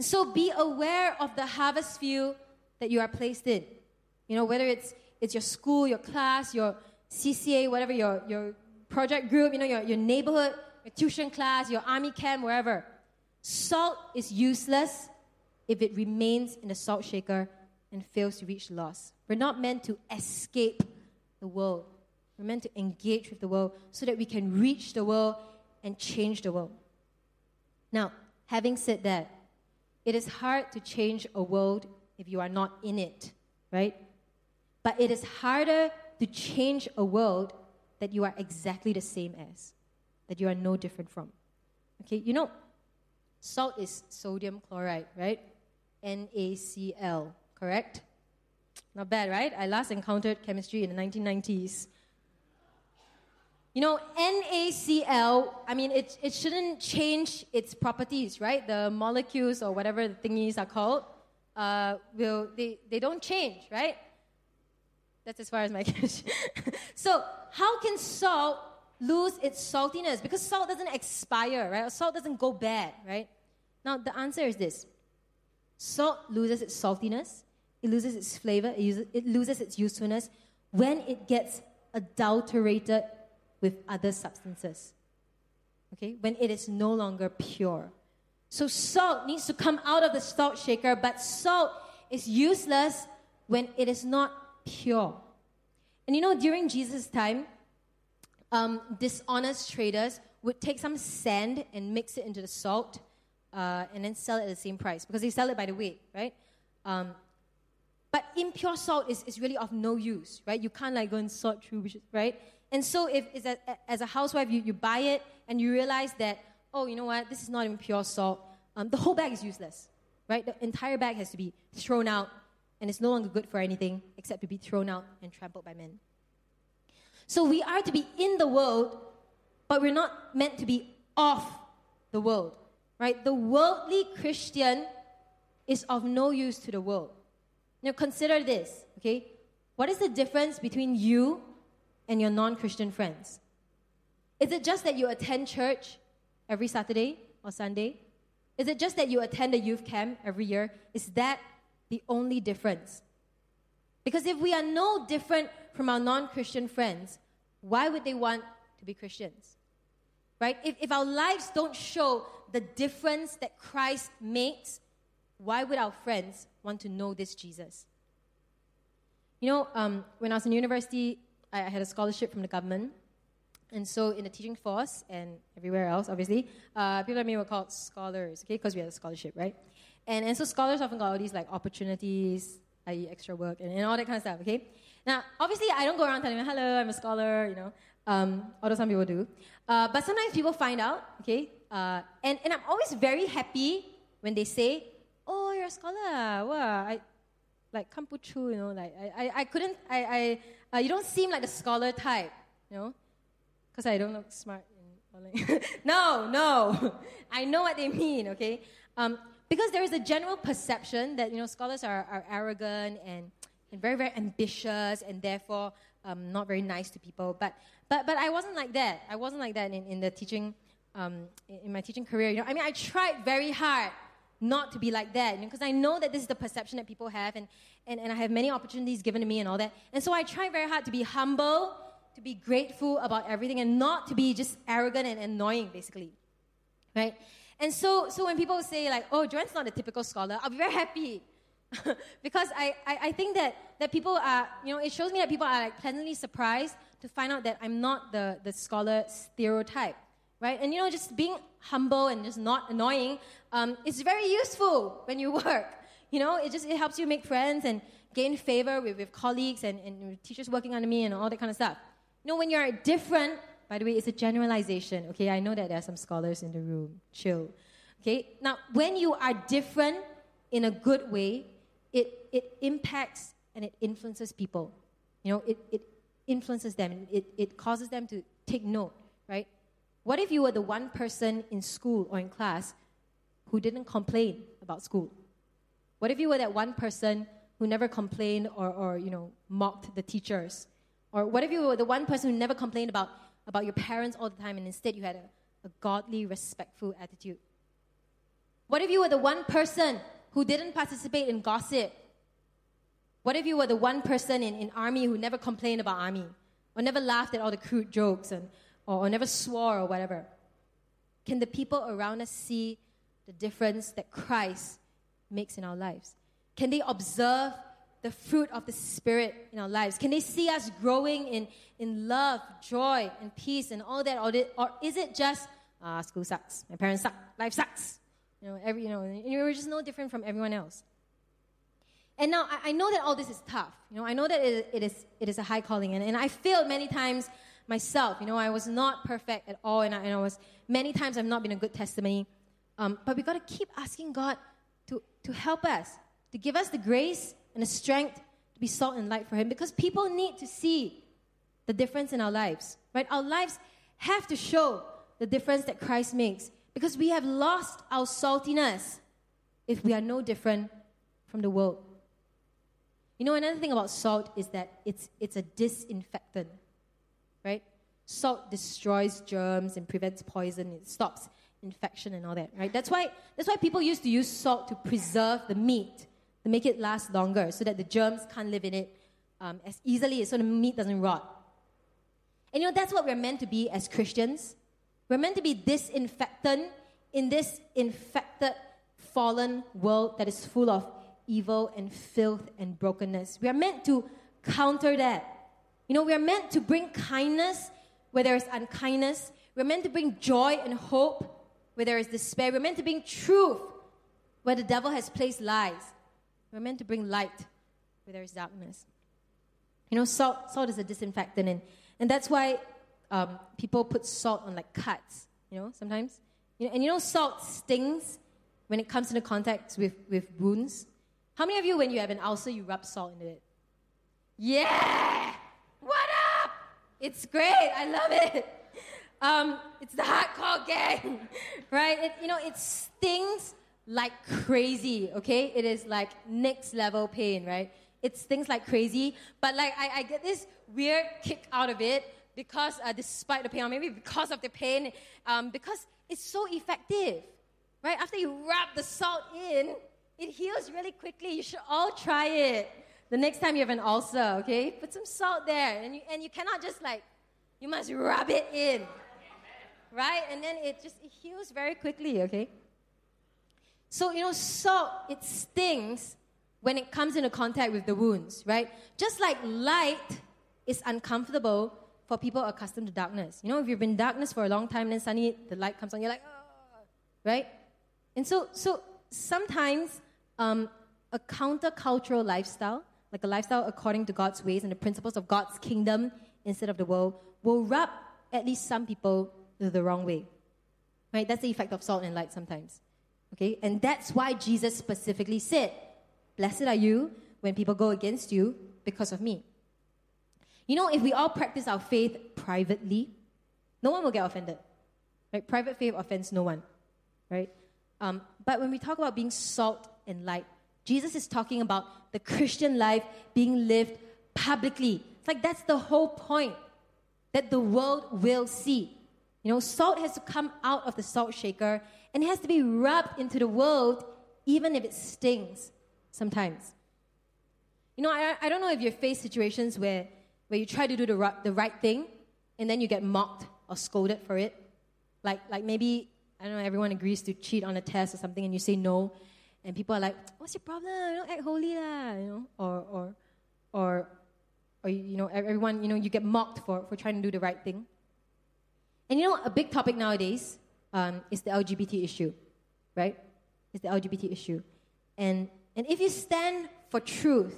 So be aware of the harvest field that you are placed in. You know, whether it's, it's your school, your class, your CCA, whatever your, your project group, you know, your, your neighborhood, your tuition class, your army camp, wherever. Salt is useless if it remains in the salt shaker and fails to reach loss. We're not meant to escape the world. We're meant to engage with the world so that we can reach the world and change the world. Now, having said that, it is hard to change a world if you are not in it, right? But it is harder to change a world that you are exactly the same as, that you are no different from. Okay, you know, salt is sodium chloride, right? NaCl, correct? Not bad, right? I last encountered chemistry in the 1990s. You know, NaCl, I mean, it, it shouldn't change its properties, right? The molecules or whatever the thingies are called, uh, will, they, they don't change, right? That's as far as my catch. so, how can salt lose its saltiness? Because salt doesn't expire, right? Salt doesn't go bad, right? Now, the answer is this salt loses its saltiness, it loses its flavor, it, loses its usefulness when it gets adulterated with other substances. Okay? When it is no longer pure. So, salt needs to come out of the salt shaker, but salt is useless when it is not pure. And you know, during Jesus' time, um, dishonest traders would take some sand and mix it into the salt uh, and then sell it at the same price because they sell it by the weight, right? Um, but impure salt is, is really of no use, right? You can't like go and sort through, right? And so if as a, as a housewife, you, you buy it and you realize that, oh, you know what, this is not even pure salt, um, the whole bag is useless, right? The entire bag has to be thrown out and it's no longer good for anything except to be thrown out and trampled by men. So we are to be in the world, but we're not meant to be off the world, right? The worldly Christian is of no use to the world. Now consider this, okay? What is the difference between you and your non Christian friends? Is it just that you attend church every Saturday or Sunday? Is it just that you attend a youth camp every year? Is that the only difference. Because if we are no different from our non Christian friends, why would they want to be Christians? Right? If, if our lives don't show the difference that Christ makes, why would our friends want to know this Jesus? You know, um, when I was in university, I, I had a scholarship from the government. And so in the teaching force and everywhere else, obviously, uh, people like me were called scholars, okay, because we had a scholarship, right? And, and so scholars often got all these like opportunities, i.e. extra work, and, and all that kind of stuff, okay? Now, obviously, I don't go around telling them, hello, I'm a scholar, you know, um, although some people do. Uh, but sometimes people find out, okay? Uh, and, and I'm always very happy when they say, oh, you're a scholar, wow, I, like, kampuchu, you know, like, I, I, I couldn't, I, I, uh, you don't seem like the scholar type, you know? Because I don't look smart no, no. I know what they mean, okay? Um, because there is a general perception that, you know, scholars are, are arrogant and and very, very ambitious and therefore um, not very nice to people. But, but, but I wasn't like that. I wasn't like that in, in the teaching, um, in my teaching career. You know, I mean, I tried very hard not to be like that because you know, I know that this is the perception that people have and, and, and I have many opportunities given to me and all that. And so I tried very hard to be humble, to be grateful about everything and not to be just arrogant and annoying, basically. Right? And so, so when people say like, oh, Joanne's not a typical scholar, I'll be very happy because I, I, I, think that, that people are, you know, it shows me that people are like pleasantly surprised to find out that I'm not the, the scholar stereotype, right? And, you know, just being humble and just not annoying um, is very useful when you work. You know, it just it helps you make friends and gain favor with, with colleagues and, and teachers working under me and all that kind of stuff. You know, when you're different, by the way, it's a generalization, okay? I know that there are some scholars in the room. Chill. Okay? Now, when you are different in a good way, it, it impacts and it influences people. You know, it, it influences them, it, it causes them to take note, right? What if you were the one person in school or in class who didn't complain about school? What if you were that one person who never complained or, or you know, mocked the teachers? Or what if you were the one person who never complained about, about your parents all the time and instead you had a, a godly, respectful attitude? What if you were the one person who didn't participate in gossip? What if you were the one person in, in army who never complained about army, or never laughed at all the crude jokes, and, or, or never swore or whatever? Can the people around us see the difference that Christ makes in our lives? Can they observe the fruit of the Spirit in our lives? Can they see us growing in, in love, joy, and peace and all that? Or, or is it just, ah, school sucks, my parents suck, life sucks? You know, every, you know, you're just no different from everyone else. And now I, I know that all this is tough. You know, I know that it, it, is, it is a high calling. And, and I failed many times myself. You know, I was not perfect at all. And I, and I was, many times I've not been a good testimony. Um, but we got to keep asking God to, to help us, to give us the grace and the strength to be salt and light for Him because people need to see the difference in our lives, right? Our lives have to show the difference that Christ makes because we have lost our saltiness if we are no different from the world. You know, another thing about salt is that it's, it's a disinfectant, right? Salt destroys germs and prevents poison, it stops infection and all that, right? That's why, that's why people used to use salt to preserve the meat, to make it last longer, so that the germs can't live in it um, as easily, so the meat doesn't rot. And you know, that's what we're meant to be as Christians. We're meant to be disinfectant in this infected, fallen world that is full of evil and filth and brokenness. We are meant to counter that. You know, we are meant to bring kindness where there is unkindness. We're meant to bring joy and hope where there is despair. We're meant to bring truth where the devil has placed lies. We're meant to bring light where there is darkness. You know, salt, salt is a disinfectant, and, and that's why um, people put salt on like cuts, you know, sometimes. You know, and you know, salt stings when it comes into contact with, with wounds. How many of you, when you have an ulcer, you rub salt into it? Yeah! What up? It's great. I love it. Um, it's the hardcore gang, right? It, you know, it stings like crazy, okay? It is like next level pain, right? It stings like crazy, but like I, I get this weird kick out of it because, uh, despite the pain, or maybe because of the pain, um, because it's so effective, right? After you rub the salt in, it heals really quickly. You should all try it the next time you have an ulcer, okay? Put some salt there. And you, and you cannot just like, you must rub it in, right? And then it just it heals very quickly, okay? So, you know, salt, it stings when it comes into contact with the wounds, right? Just like light is uncomfortable for people accustomed to darkness. You know, if you've been in darkness for a long time then suddenly the light comes on, you're like, oh, right? And so, so sometimes um, a countercultural lifestyle, like a lifestyle according to God's ways and the principles of God's kingdom instead of the world, will rub at least some people the wrong way. Right? That's the effect of salt and light sometimes. Okay? And that's why Jesus specifically said, Blessed are you when people go against you because of me. You know, if we all practice our faith privately, no one will get offended. Right? Private faith offends no one. Right? Um, but when we talk about being salt and light, Jesus is talking about the Christian life being lived publicly. It's like that's the whole point that the world will see. You know, salt has to come out of the salt shaker and it has to be rubbed into the world, even if it stings sometimes. You know, I, I don't know if you've faced situations where, where you try to do the, the right thing and then you get mocked or scolded for it. Like, like maybe, I don't know, everyone agrees to cheat on a test or something and you say no and people are like, "What's your problem? You don't act holy, lah," you know, or or or or you know, everyone, you know, you get mocked for for trying to do the right thing. And you know, a big topic nowadays um, is the LGBT issue, right? It's the LGBT issue, and and if you stand for truth,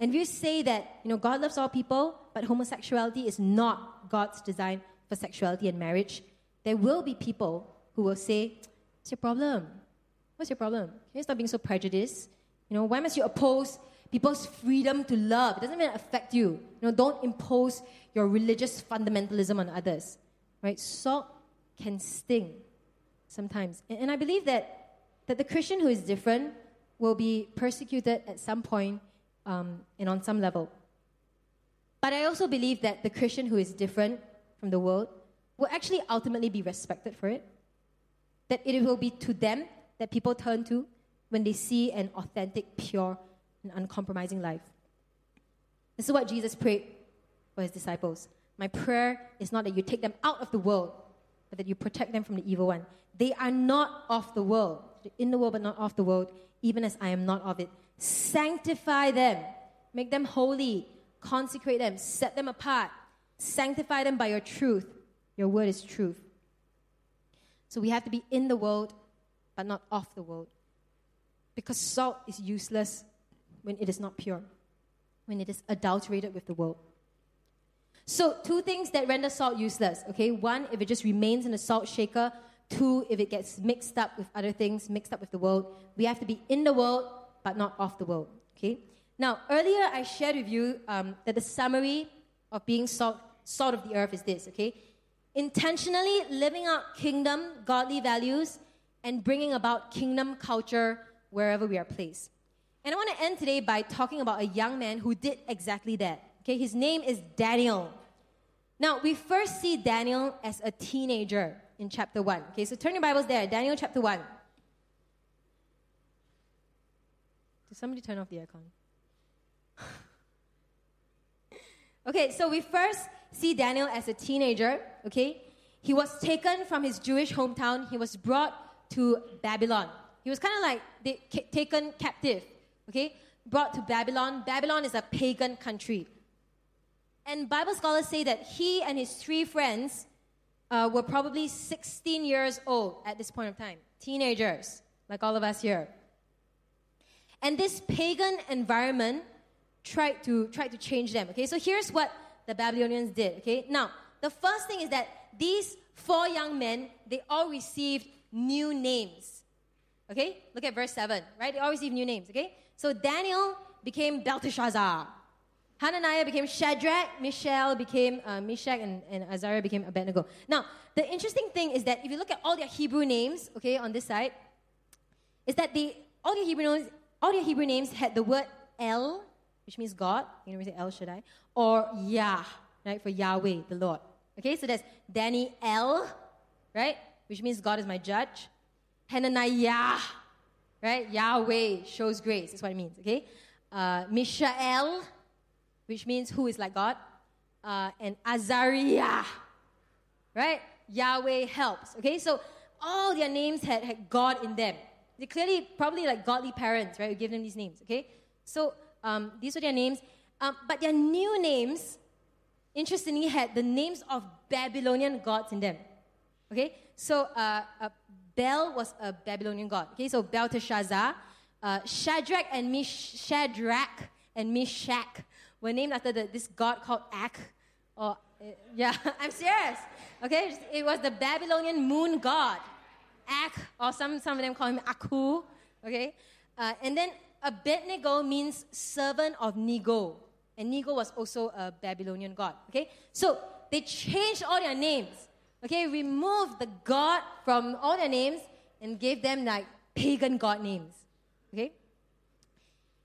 and if you say that you know God loves all people, but homosexuality is not God's design for sexuality and marriage, there will be people who will say, "It's your problem? What's your problem? Can you stop being so prejudiced? You know, why must you oppose people's freedom to love? It doesn't even affect you. You know, don't impose your religious fundamentalism on others. Right? Salt can sting sometimes. And, and I believe that, that the Christian who is different will be persecuted at some point um, and on some level. But I also believe that the Christian who is different from the world will actually ultimately be respected for it. That it will be to them that people turn to when they see an authentic, pure, and uncompromising life. This is what Jesus prayed for his disciples. My prayer is not that you take them out of the world, but that you protect them from the evil one. They are not of the world, They're in the world, but not of the world, even as I am not of it. Sanctify them, make them holy, consecrate them, set them apart, sanctify them by your truth. Your word is truth. So we have to be in the world, but not of the world. Because salt is useless when it is not pure, when it is adulterated with the world. So, two things that render salt useless, okay? One, if it just remains in a salt shaker. Two, if it gets mixed up with other things, mixed up with the world. We have to be in the world, but not of the world, okay? Now, earlier I shared with you um, that the summary of being salt, salt of the earth is this, okay? Intentionally living out kingdom, godly values, and bringing about kingdom culture wherever we are placed. And I want to end today by talking about a young man who did exactly that. Okay, his name is Daniel. Now, we first see Daniel as a teenager in chapter 1. Okay, so turn your Bibles there, Daniel chapter 1. Did somebody turn off the aircon? okay, so we first see Daniel as a teenager, okay? He was taken from his Jewish hometown, he was brought to Babylon. He was kind of like they, taken captive, okay? Brought to Babylon. Babylon is a pagan country. And Bible scholars say that he and his three friends uh, were probably 16 years old at this point of time, teenagers, like all of us here. And this pagan environment tried to, tried to change them. Okay, so here's what the Babylonians did. Okay, now the first thing is that these four young men they all received new names. Okay? Look at verse 7, right? They always leave new names, okay? So Daniel became Belteshazzar. Hananiah became Shadrach, Mishael became uh, Meshach, and, and Azariah became Abednego. Now, the interesting thing is that if you look at all their Hebrew names, okay, on this side, is that they, all their Hebrew names, all their Hebrew names had the word El, which means God, you know, we say El Shaddai, or Yah, right, for Yahweh, the Lord. Okay, so that's Danny El, right? Which means God is my judge. Hananiah, right? Yahweh shows grace. That's what it means, okay? Uh, Mishael, which means who is like God. Uh, and Azariah, right? Yahweh helps, okay? So all their names had, had God in them. They clearly, probably like godly parents, right, who give them these names, okay? So um, these were their names. Um, but their new names, interestingly, had the names of Babylonian gods in them. Okay? So uh, uh, Bel was a Babylonian god. Okay, so Belteshazzar, uh, Shadrach and Mish- Shadrach and Meshach were named after the, this god called Ak. Or uh, yeah, I'm serious. Okay, it was the Babylonian moon god, Ak, or some some of them call him Aku. Okay, uh, and then Abednego means servant of Nego, and Nego was also a Babylonian god. Okay, so they changed all their names Okay, removed the God from all their names and gave them like pagan God names. Okay?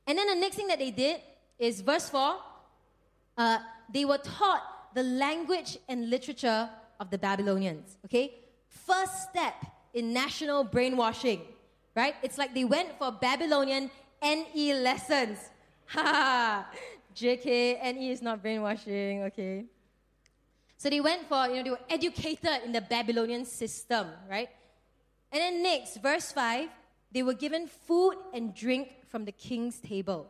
And then the next thing that they did is verse 4 uh, they were taught the language and literature of the Babylonians. Okay? First step in national brainwashing, right? It's like they went for Babylonian NE lessons. Ha! JK, NE is not brainwashing, okay? So they went for, you know, they were educated in the Babylonian system, right? And then next, verse 5, they were given food and drink from the king's table.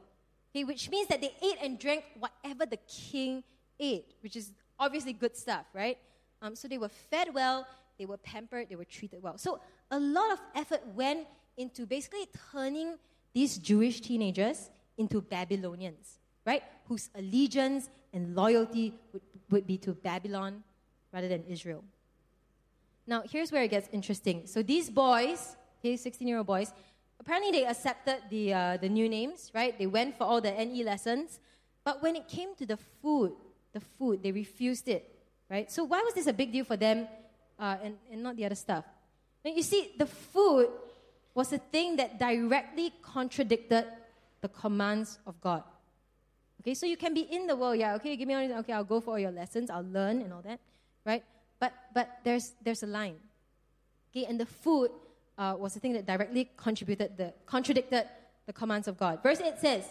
Okay, which means that they ate and drank whatever the king ate, which is obviously good stuff, right? Um, so they were fed well, they were pampered, they were treated well. So a lot of effort went into basically turning these Jewish teenagers into Babylonians, right? Whose allegiance and loyalty would would be to Babylon rather than Israel. Now, here's where it gets interesting. So these boys, okay, 16 year old boys, apparently they accepted the, uh, the new names, right? They went for all the NE lessons. But when it came to the food, the food, they refused it, right? So why was this a big deal for them uh, and, and not the other stuff? Now, you see, the food was a thing that directly contradicted the commands of God. Okay, so you can be in the world, yeah, okay, give me all okay, I'll go for all your lessons, I'll learn and all that, right? But but there's there's a line. Okay, and the food uh, was the thing that directly contributed the contradicted the commands of God. Verse 8 says,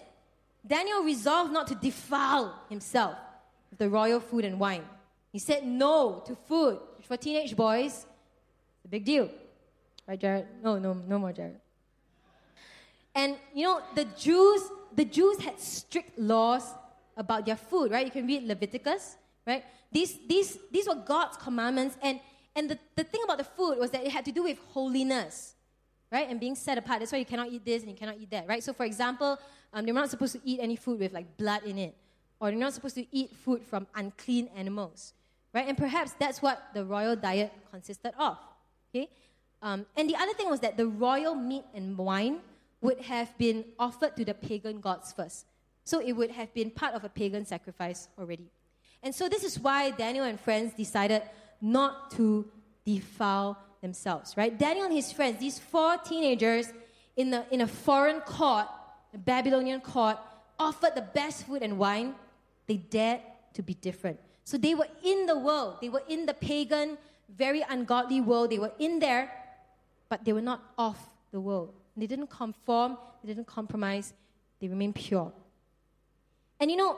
Daniel resolved not to defile himself with the royal food and wine. He said no to food, which for teenage boys, is a big deal. Right, Jared? No, no, no more Jared. And you know, the Jews the Jews had strict laws about their food, right? You can read Leviticus, right? These, these, these were God's commandments. And, and the, the thing about the food was that it had to do with holiness, right? And being set apart. That's why you cannot eat this and you cannot eat that, right? So, for example, um, they're not supposed to eat any food with like blood in it, or they're not supposed to eat food from unclean animals, right? And perhaps that's what the royal diet consisted of, okay? Um, and the other thing was that the royal meat and wine would have been offered to the pagan gods first. So it would have been part of a pagan sacrifice already. And so this is why Daniel and friends decided not to defile themselves, right? Daniel and his friends, these four teenagers in a, in a foreign court, a Babylonian court, offered the best food and wine. They dared to be different. So they were in the world, they were in the pagan, very ungodly world. They were in there, but they were not of the world. They didn't conform, they didn't compromise, they remained pure. And you know,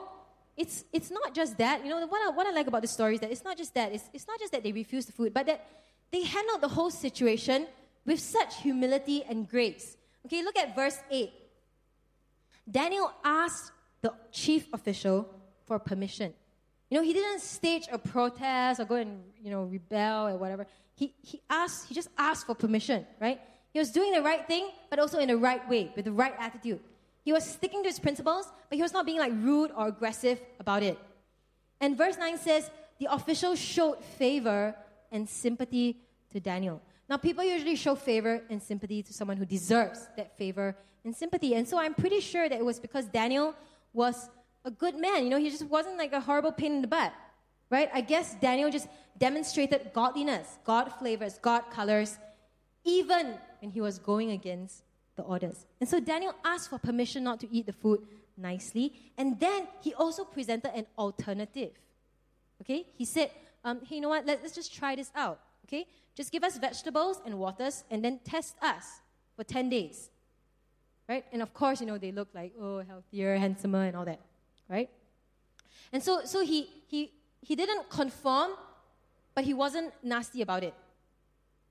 it's, it's not just that. You know, what I, what I like about the story is that it's not just that. It's, it's not just that they refused the food, but that they handled the whole situation with such humility and grace. Okay, look at verse 8. Daniel asked the chief official for permission. You know, he didn't stage a protest or go and, you know, rebel or whatever. He, he asked, he just asked for permission, right? He was doing the right thing, but also in the right way, with the right attitude. He was sticking to his principles, but he was not being like rude or aggressive about it. And verse 9 says, the official showed favor and sympathy to Daniel. Now, people usually show favor and sympathy to someone who deserves that favor and sympathy. And so I'm pretty sure that it was because Daniel was a good man. You know, he just wasn't like a horrible pain in the butt, right? I guess Daniel just demonstrated godliness, God flavors, God colors, even when he was going against the orders. And so Daniel asked for permission not to eat the food nicely, and then he also presented an alternative. Okay? He said, um, hey, you know what? Let's just try this out. Okay? Just give us vegetables and waters, and then test us for 10 days. Right? And of course, you know, they look like, oh, healthier, handsomer, and all that. Right? And so, so he, he, he didn't conform, but he wasn't nasty about it.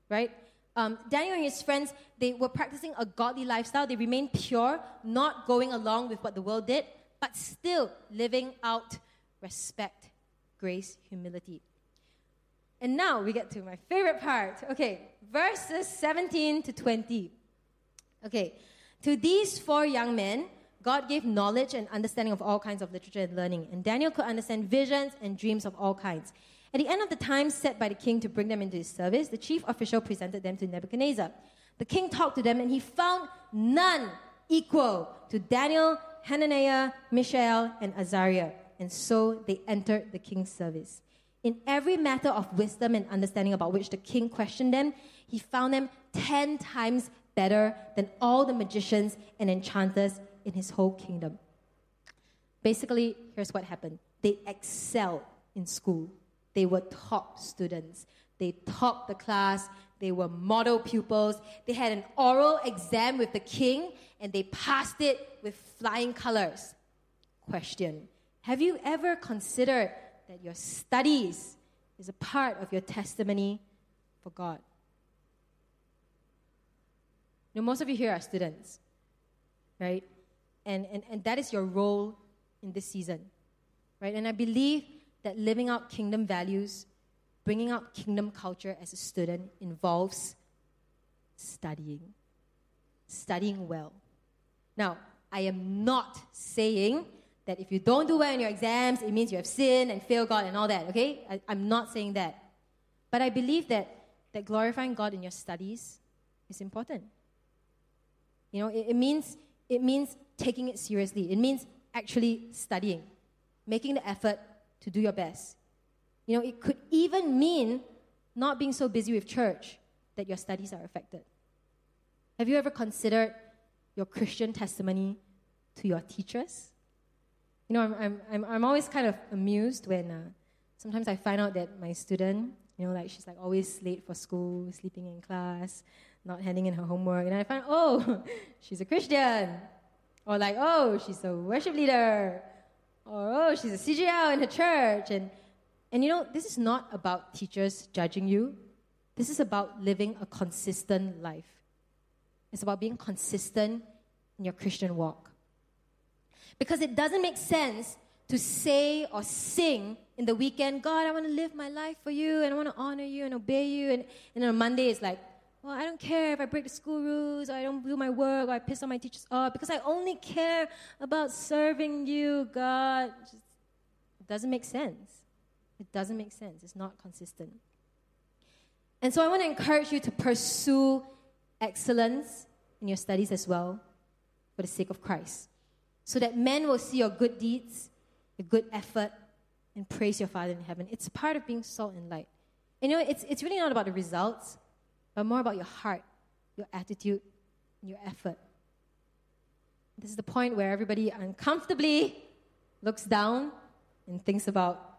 Right? Um, Daniel and his friends, they were practicing a godly lifestyle. They remained pure, not going along with what the world did, but still living out respect, grace, humility. And now we get to my favorite part. Okay, verses 17 to 20. Okay, to these four young men, God gave knowledge and understanding of all kinds of literature and learning, and Daniel could understand visions and dreams of all kinds. At the end of the time set by the king to bring them into his service, the chief official presented them to Nebuchadnezzar. The king talked to them, and he found none equal to Daniel, Hananiah, Mishael, and Azariah. And so they entered the king's service. In every matter of wisdom and understanding about which the king questioned them, he found them ten times better than all the magicians and enchanters in his whole kingdom. Basically, here's what happened they excelled in school. They were top students. They topped the class. They were model pupils. They had an oral exam with the king and they passed it with flying colors. Question Have you ever considered that your studies is a part of your testimony for God? You know, most of you here are students, right? And, and, and that is your role in this season, right? And I believe that living out kingdom values, bringing out kingdom culture as a student involves studying, studying well. Now, I am not saying that if you don't do well in your exams, it means you have sinned and failed God and all that, okay? I, am not saying that. But I believe that, that glorifying God in your studies is important. You know, it, it, means, it means taking it seriously. It means actually studying, making the effort to do your best. You know, it could even mean not being so busy with church that your studies are affected. Have you ever considered your Christian testimony to your teachers? You know, I'm, I'm, I'm, I'm always kind of amused when uh, sometimes I find out that my student, you know, like she's like always late for school, sleeping in class, not handing in her homework, and I find, oh, she's a Christian. Or like, oh, she's a worship leader or oh, she's a CGL in her church. And, and you know, this is not about teachers judging you. This is about living a consistent life. It's about being consistent in your Christian walk. Because it doesn't make sense to say or sing in the weekend, God, I want to live my life for you and I want to honor you and obey you. And, and on Monday, it's like, well, I don't care if I break the school rules, or I don't do my work, or I piss on my teachers off, because I only care about serving you, God. Just, it doesn't make sense. It doesn't make sense. It's not consistent. And so I want to encourage you to pursue excellence in your studies as well for the sake of Christ. So that men will see your good deeds, your good effort, and praise your Father in heaven. It's part of being salt and light. You know, it's, it's really not about the results but more about your heart, your attitude, your effort. This is the point where everybody uncomfortably looks down and thinks about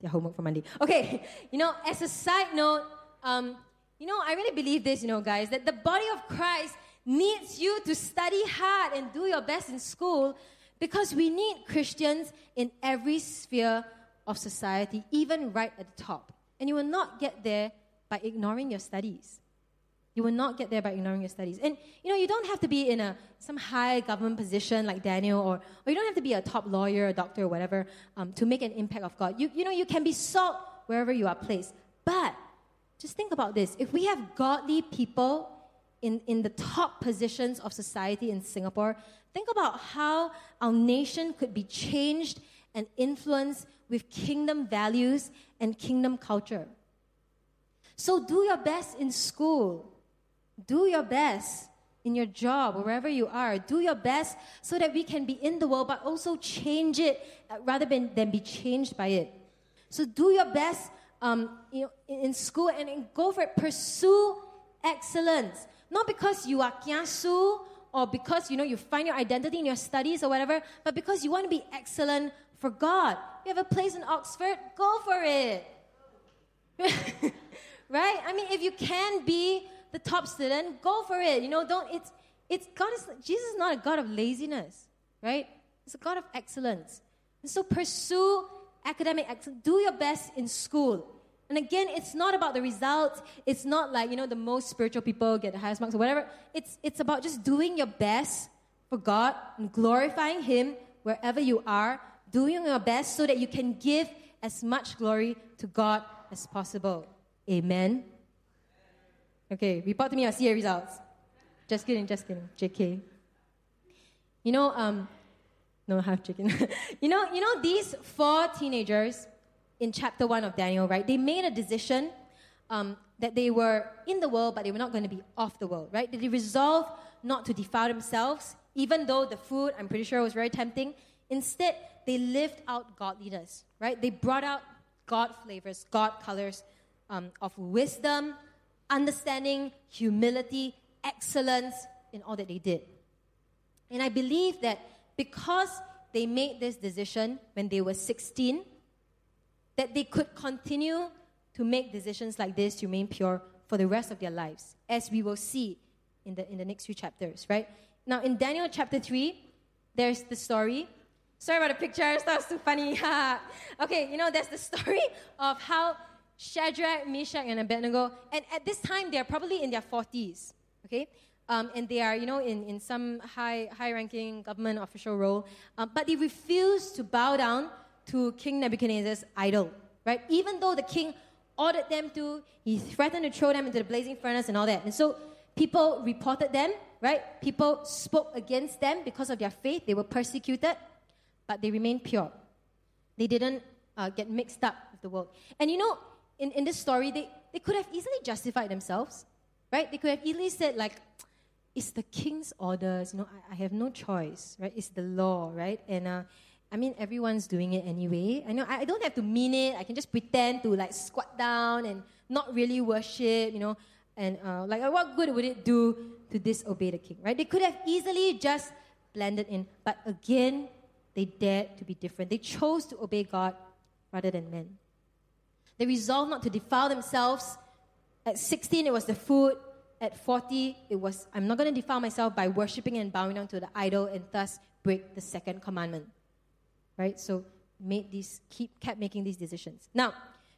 their homework for Monday. Okay, you know, as a side note, um, you know, I really believe this, you know, guys, that the body of Christ needs you to study hard and do your best in school because we need Christians in every sphere of society, even right at the top. And you will not get there by ignoring your studies. You will not get there by ignoring your studies. And you know, you don't have to be in a some high government position like Daniel, or, or you don't have to be a top lawyer, a doctor, or whatever, um, to make an impact of God. You, you know, you can be salt wherever you are placed. But just think about this. If we have godly people in, in the top positions of society in Singapore, think about how our nation could be changed and influenced with kingdom values and kingdom culture. So do your best in school. Do your best in your job, wherever you are. Do your best so that we can be in the world, but also change it uh, rather than, than be changed by it. So do your best um, you know, in school and, and go for it. Pursue excellence. Not because you are kiasu or because you know you find your identity in your studies or whatever, but because you want to be excellent for God. You have a place in Oxford, go for it. right? I mean, if you can be the top student, go for it. You know, don't, it's, it's God is, Jesus is not a God of laziness, right? It's a God of excellence. And so pursue academic excellence. Do your best in school. And again, it's not about the results. It's not like, you know, the most spiritual people get the highest marks or whatever. It's, it's about just doing your best for God and glorifying Him wherever you are, doing your best so that you can give as much glory to God as possible. Amen. Okay, report to me your CA results. Just kidding, just kidding. JK. You know, um, no half chicken. you know, you know these four teenagers in chapter one of Daniel, right? They made a decision um, that they were in the world, but they were not going to be off the world, right? They resolved not to defile themselves, even though the food, I'm pretty sure, was very tempting. Instead, they lived out godliness, right? They brought out God flavors, God colors um, of wisdom, understanding, humility, excellence in all that they did. And I believe that because they made this decision when they were 16, that they could continue to make decisions like this to remain pure for the rest of their lives, as we will see in the, in the next few chapters, right? Now, in Daniel chapter 3, there's the story. Sorry about the pictures, that was too funny. okay, you know, there's the story of how Shadrach, Meshach, and Abednego, and at this time, they're probably in their 40s, okay? Um, and they are, you know, in, in some high, high-ranking government official role, um, but they refuse to bow down to King Nebuchadnezzar's idol, right? Even though the king ordered them to, he threatened to throw them into the blazing furnace and all that. And so people reported them, right? People spoke against them because of their faith. They were persecuted, but they remained pure. They didn't uh, get mixed up with the world. And you know, in, in this story, they, they could have easily justified themselves, right? They could have easily said, like, it's the king's orders, you know, I, I have no choice, right? It's the law, right? And uh, I mean, everyone's doing it anyway. I know I I don't have to mean it. I can just pretend to like squat down and not really worship, you know. And uh, like, what good would it do to disobey the king, right? They could have easily just blended in, but again, they dared to be different. They chose to obey God rather than men. They resolved not to defile themselves. At 16, it was the food. At 40, it was, I'm not going to defile myself by worshiping and bowing down to the idol and thus break the second commandment right? So made these, keep, kept making these decisions. Now,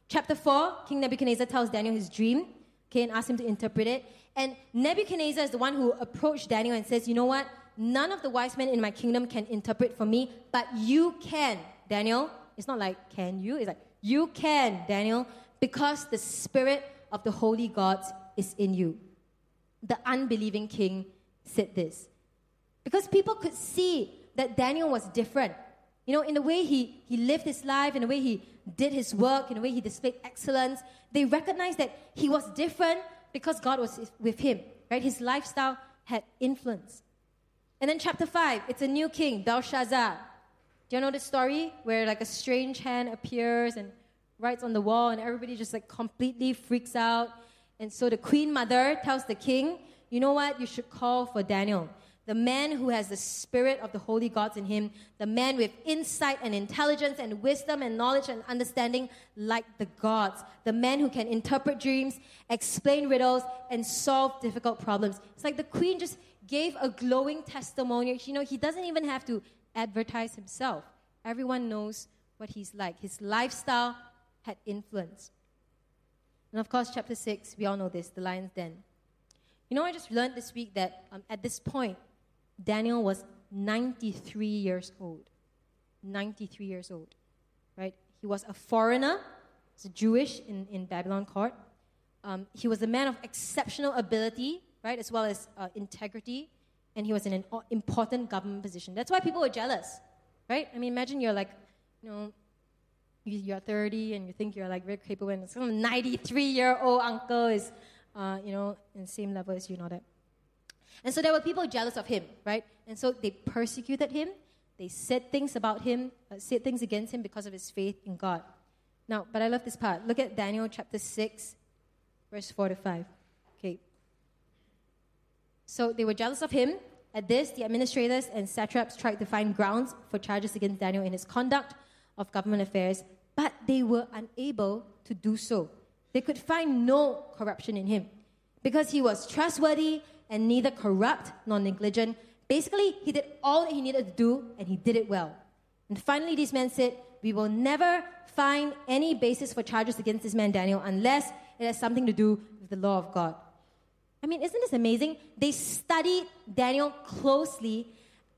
chapter 4, King Nebuchadnezzar tells Daniel his dream, okay, and asks him to interpret it. And Nebuchadnezzar is the one who approached Daniel and says, You know what? None of the wise men in my kingdom can interpret for me, but you can, Daniel. It's not like, can you? It's like, you can, Daniel, because the spirit of the holy God is in you. The unbelieving king said this. Because people could see that Daniel was different. You know, in the way he, he lived his life, in the way he did his work, in the way he displayed excellence, they recognized that he was different because God was with him, right? His lifestyle had influence. And then chapter 5, it's a new king, Belshazzar. Do you know the story where like a strange hand appears and writes on the wall and everybody just like completely freaks out? And so the queen mother tells the king, you know what? You should call for Daniel the man who has the spirit of the holy gods in him, the man with insight and intelligence and wisdom and knowledge and understanding like the gods, the man who can interpret dreams, explain riddles, and solve difficult problems. It's like the queen just gave a glowing testimony. You know, he doesn't even have to advertise himself. Everyone knows what he's like. His lifestyle had influence. And of course, chapter 6, we all know this the lion's den. You know, I just learned this week that um, at this point, Daniel was 93 years old. 93 years old, right? He was a foreigner, he's a Jewish in, in Babylon court. Um, he was a man of exceptional ability, right, as well as uh, integrity, and he was in an important government position. That's why people were jealous, right? I mean, imagine you're like, you know, you're 30 and you think you're like very capable, and some 93 year old uncle is, uh, you know, in the same level as you, know that. And so there were people jealous of him, right? And so they persecuted him. They said things about him, uh, said things against him because of his faith in God. Now, but I love this part. Look at Daniel chapter 6, verse 4 to 5. So they were jealous of him. At this, the administrators and satraps tried to find grounds for charges against Daniel in his conduct of government affairs, but they were unable to do so. They could find no corruption in him because he was trustworthy and neither corrupt nor negligent. Basically, he did all that he needed to do, and he did it well. And finally, these men said, we will never find any basis for charges against this man Daniel unless it has something to do with the law of God. I mean, isn't this amazing? They studied Daniel closely,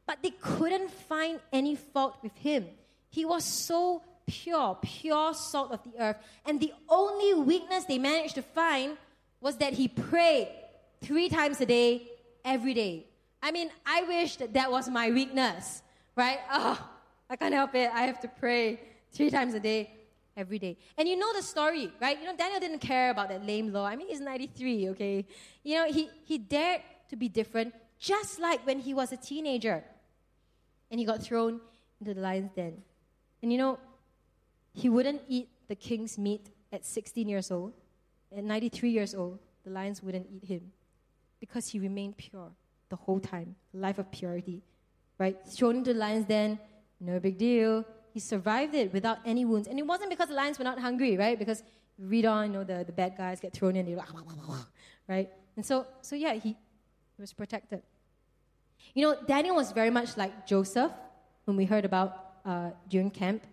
but they couldn't find any fault with him. He was so pure, pure salt of the earth. And the only weakness they managed to find was that he prayed three times a day, every day. I mean, I wish that that was my weakness, right? Oh, I can't help it. I have to pray three times a day, every day. And you know the story, right? You know, Daniel didn't care about that lame law. I mean, he's 93, okay? You know, he, he dared to be different, just like when he was a teenager. And he got thrown into the lion's den. And you know, he wouldn't eat the king's meat at 16 years old. At 93 years old, the lions wouldn't eat him because he remained pure the whole time, life of purity, right? Thrown into the lion's den, no big deal. He survived it without any wounds. And it wasn't because the lions were not hungry, right? Because read on, you know, the, the bad guys get thrown in, they like, right? And so, so yeah, he, he was protected. You know, Daniel was very much like Joseph, whom we heard about uh, during camp.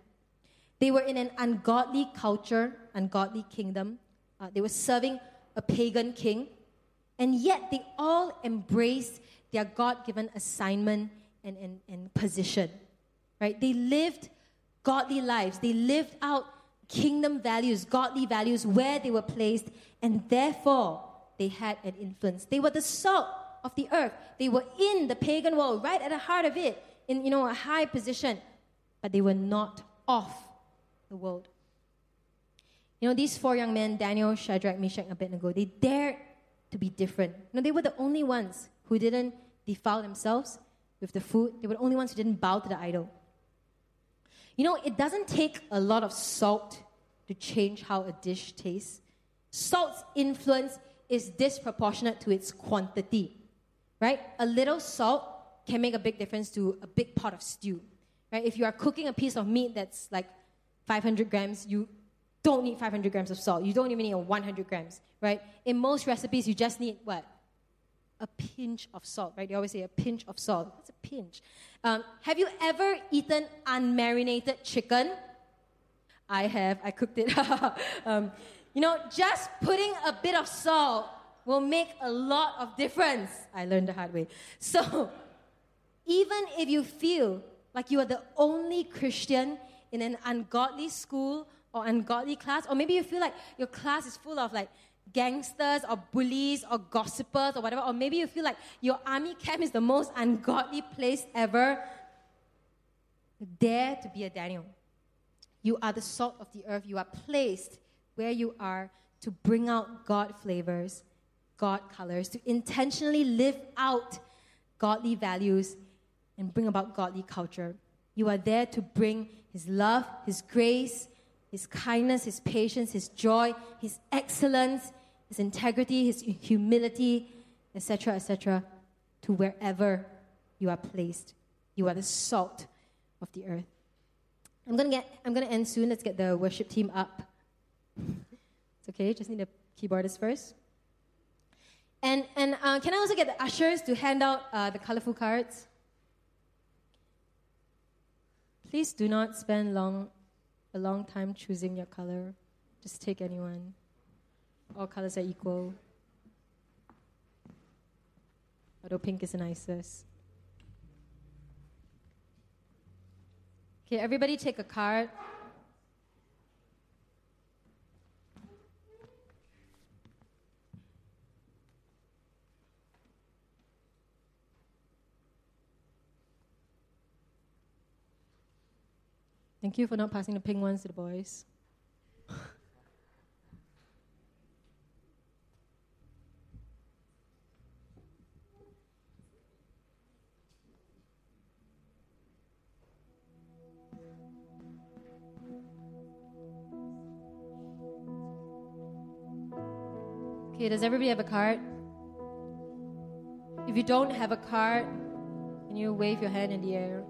They were in an ungodly culture, ungodly kingdom. Uh, they were serving a pagan king. And yet they all embraced their God given assignment and, and, and position. Right? They lived godly lives. They lived out kingdom values, godly values where they were placed, and therefore they had an influence. They were the salt of the earth. They were in the pagan world, right at the heart of it, in you know a high position, but they were not of the world. You know, these four young men, Daniel, Shadrach, Meshach, and Abednego, they dared to be different. You know, they were the only ones who didn't defile themselves with the food. They were the only ones who didn't bow to the idol. You know, it doesn't take a lot of salt to change how a dish tastes. Salt's influence is disproportionate to its quantity, right? A little salt can make a big difference to a big pot of stew, right? If you are cooking a piece of meat that's like 500 grams, you don't need 500 grams of salt. You don't even need 100 grams, right? In most recipes, you just need what? A pinch of salt, right? They always say a pinch of salt. What's a pinch? Um, have you ever eaten unmarinated chicken? I have. I cooked it. um, you know, just putting a bit of salt will make a lot of difference. I learned the hard way. So, even if you feel like you are the only Christian in an ungodly school or ungodly class, or maybe you feel like your class is full of like gangsters or bullies or gossipers or whatever, or maybe you feel like your army camp is the most ungodly place ever, dare to be a Daniel. You are the salt of the earth. You are placed where you are to bring out God flavors, God colors, to intentionally live out godly values and bring about godly culture. You are there to bring His love, His grace, His kindness, His patience, His joy, His excellence, His integrity, His humility, etc., etc., to wherever you are placed. You are the salt of the earth. I'm gonna get. I'm gonna end soon. Let's get the worship team up. It's okay. Just need the keyboardist first. And and uh, can I also get the ushers to hand out uh, the colorful cards? Please do not spend long, a long time choosing your color. Just take anyone. All colors are equal. Although pink is the nicest. Okay, everybody take a card. Thank you for not passing the pink ones to the boys. Okay, does everybody have a card? If you don't have a card, can you wave your hand in the air?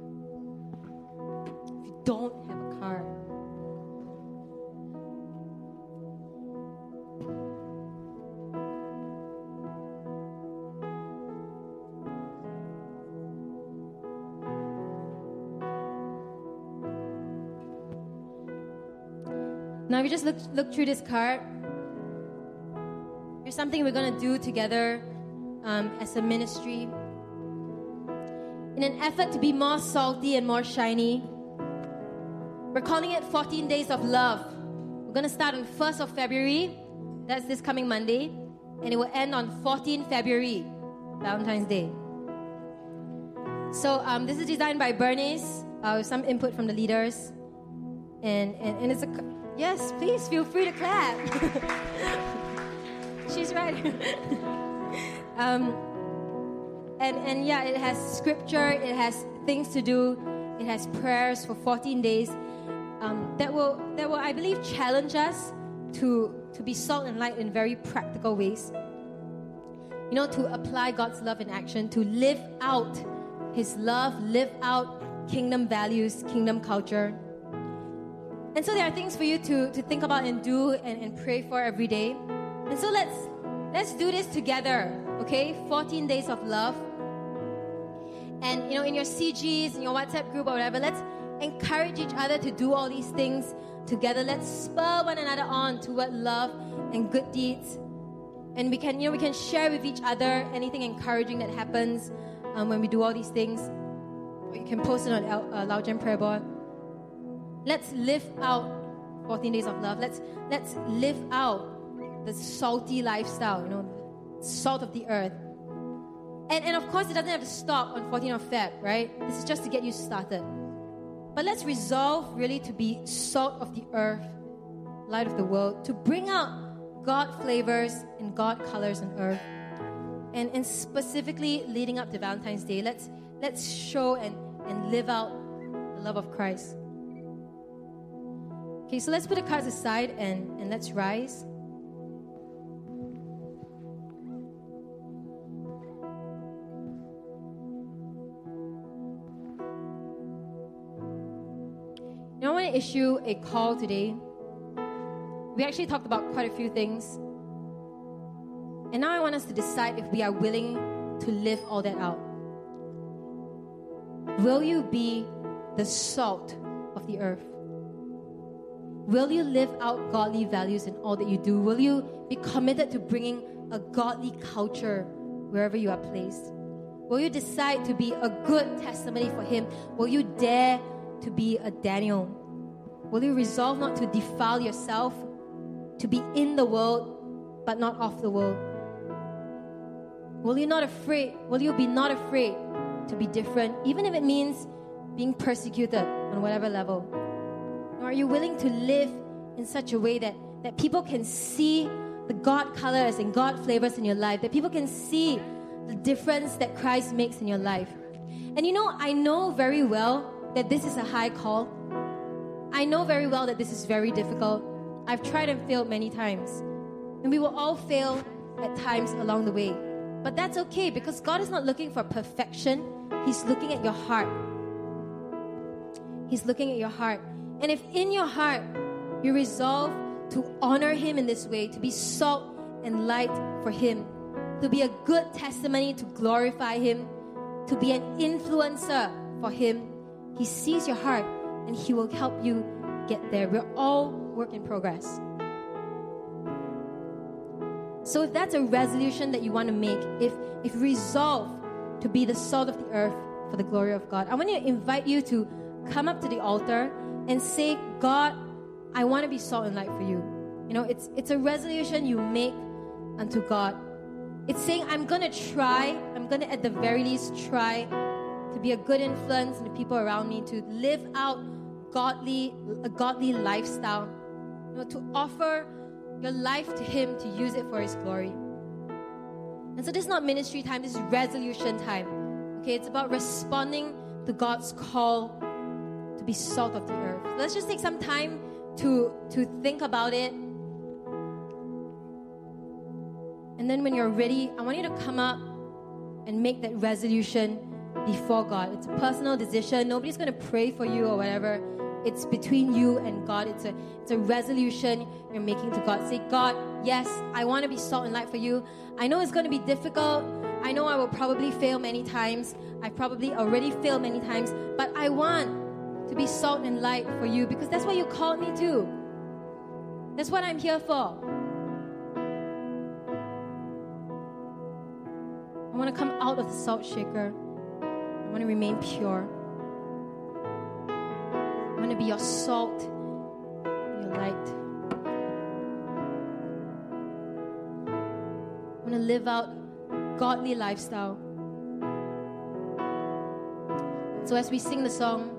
If you don't Now, if you just look, look through this card, here's something we're going to do together um, as a ministry. In an effort to be more salty and more shiny, we're calling it 14 Days of Love. We're going to start on 1st of February, that's this coming Monday, and it will end on 14 February, Valentine's Day. So, um, this is designed by Bernice uh, with some input from the leaders. And, and, and it's a, yes, please feel free to clap. She's right. um, and, and yeah, it has scripture, it has things to do, it has prayers for 14 days um, that, will, that will, I believe, challenge us to, to be salt and light in very practical ways. You know, to apply God's love in action, to live out His love, live out kingdom values, kingdom culture. And so there are things for you to, to think about and do and, and pray for every day. And so let's let's do this together, okay? 14 days of love. And you know, in your CGs, in your WhatsApp group or whatever, let's encourage each other to do all these things together. Let's spur one another on toward love and good deeds. And we can, you know, we can share with each other anything encouraging that happens um, when we do all these things. Or you can post it on uh, Gen Prayer Board. Let's live out 14 days of love. Let's let's live out the salty lifestyle, you know, salt of the earth. And, and of course, it doesn't have to stop on 14th of Feb, right? This is just to get you started. But let's resolve really to be salt of the earth, light of the world, to bring out God flavors and God colors on earth. And, and specifically leading up to Valentine's Day, let's, let's show and, and live out the love of Christ. Okay, so let's put the cards aside and, and let's rise. Now, I want to issue a call today. We actually talked about quite a few things. And now I want us to decide if we are willing to live all that out. Will you be the salt of the earth? Will you live out godly values in all that you do? Will you be committed to bringing a godly culture wherever you are placed? Will you decide to be a good testimony for Him? Will you dare to be a Daniel? Will you resolve not to defile yourself, to be in the world, but not of the world? Will you not afraid? Will you be not afraid to be different, even if it means being persecuted on whatever level? Are you willing to live in such a way that, that people can see the God colors and God flavors in your life, that people can see the difference that Christ makes in your life? And you know, I know very well that this is a high call. I know very well that this is very difficult. I've tried and failed many times. And we will all fail at times along the way. But that's okay because God is not looking for perfection, He's looking at your heart. He's looking at your heart. And if in your heart you resolve to honor Him in this way, to be salt and light for Him, to be a good testimony to glorify Him, to be an influencer for Him, He sees your heart and He will help you get there. We're all work in progress. So if that's a resolution that you want to make, if if resolve to be the salt of the earth for the glory of God, I want to invite you to come up to the altar and say, God, I want to be salt and light for you. You know, it's it's a resolution you make unto God. It's saying, I'm gonna try, I'm gonna at the very least try to be a good influence in the people around me, to live out godly, a godly lifestyle, you know, to offer your life to Him to use it for His glory. And so this is not ministry time, this is resolution time. Okay, it's about responding to God's call be salt of the earth. Let's just take some time to, to think about it. And then when you're ready, I want you to come up and make that resolution before God. It's a personal decision. Nobody's going to pray for you or whatever. It's between you and God. It's a, it's a resolution you're making to God. Say, God, yes, I want to be salt and light for you. I know it's going to be difficult. I know I will probably fail many times. I probably already failed many times, but I want to be salt and light for you because that's what you called me to. That's what I'm here for. I want to come out of the salt shaker. I want to remain pure. I want to be your salt, your light. I want to live out godly lifestyle. So as we sing the song,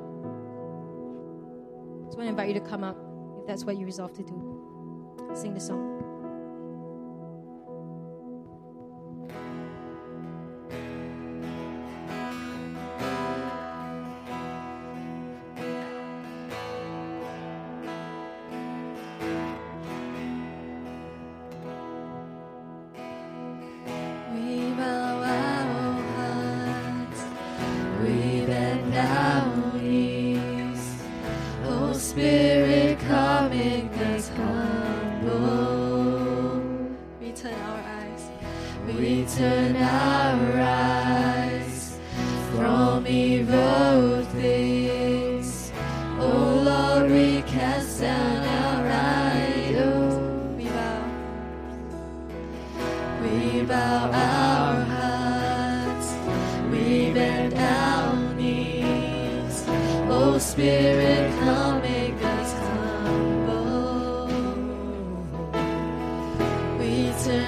just I want to invite you to come up if that's what you resolve to do. Sing the song. make humble. We turn our eyes. We turn our eyes from evil things. Oh Lord, we cast down our idols. We bow. We bow our hearts. We bend our knees. Oh Spirit, come.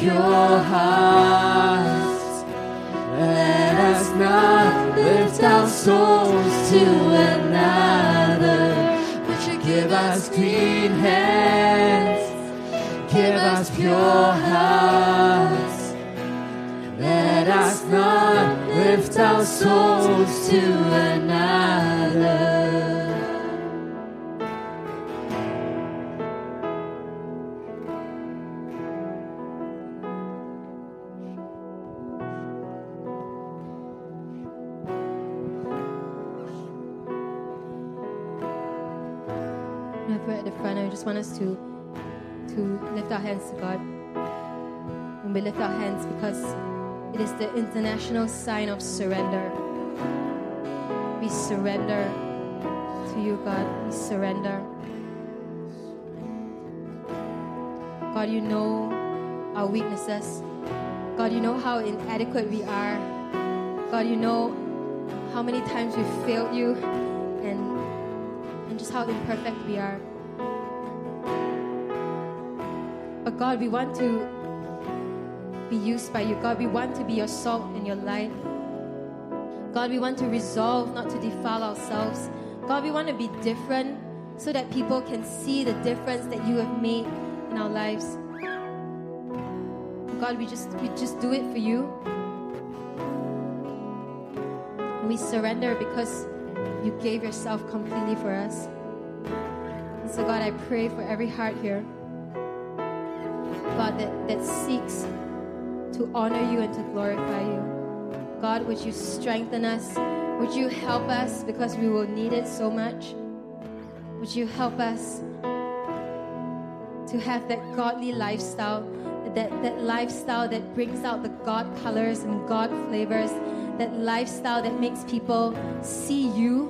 pure hearts. Let us not lift our souls to another, but you give us clean hands, give us pure hearts. Let us not lift our souls to another. Just want us to to lift our hands to God. And we lift our hands because it is the international sign of surrender. We surrender to you, God. We surrender. God, you know our weaknesses. God, you know how inadequate we are. God, you know how many times we've failed you and and just how imperfect we are. God, we want to be used by you. God, we want to be your salt and your light. God, we want to resolve not to defile ourselves. God, we want to be different so that people can see the difference that you have made in our lives. God, we just we just do it for you. We surrender because you gave yourself completely for us. And so, God, I pray for every heart here, God, that, that seeks to honor you and to glorify you. God, would you strengthen us? Would you help us because we will need it so much? Would you help us to have that godly lifestyle, that, that lifestyle that brings out the God colors and God flavors, that lifestyle that makes people see you?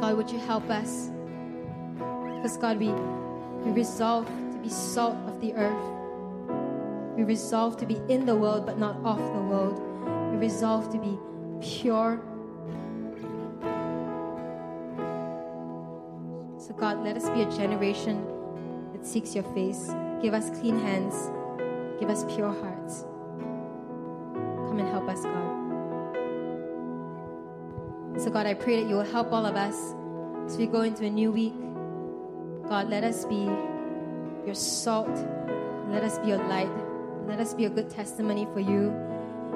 God, would you help us? Because, God, we, we resolve to be salt of the earth. We resolve to be in the world but not of the world. We resolve to be pure. So, God, let us be a generation that seeks your face. Give us clean hands. Give us pure hearts. Come and help us, God. So, God, I pray that you will help all of us as we go into a new week. God, let us be your salt. Let us be your light. Let us be a good testimony for you.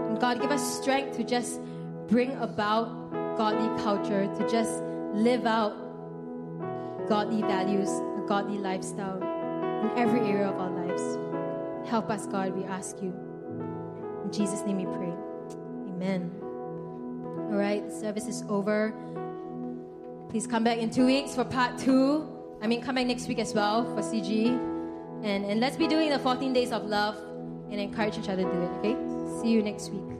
And God, give us strength to just bring about godly culture, to just live out godly values, a godly lifestyle in every area of our lives. Help us, God, we ask you. In Jesus' name we pray. Amen. All right, service is over. Please come back in two weeks for part two. I mean, come back next week as well for CG. And, and let's be doing the 14 days of love and encourage each other to do it, okay? See you next week.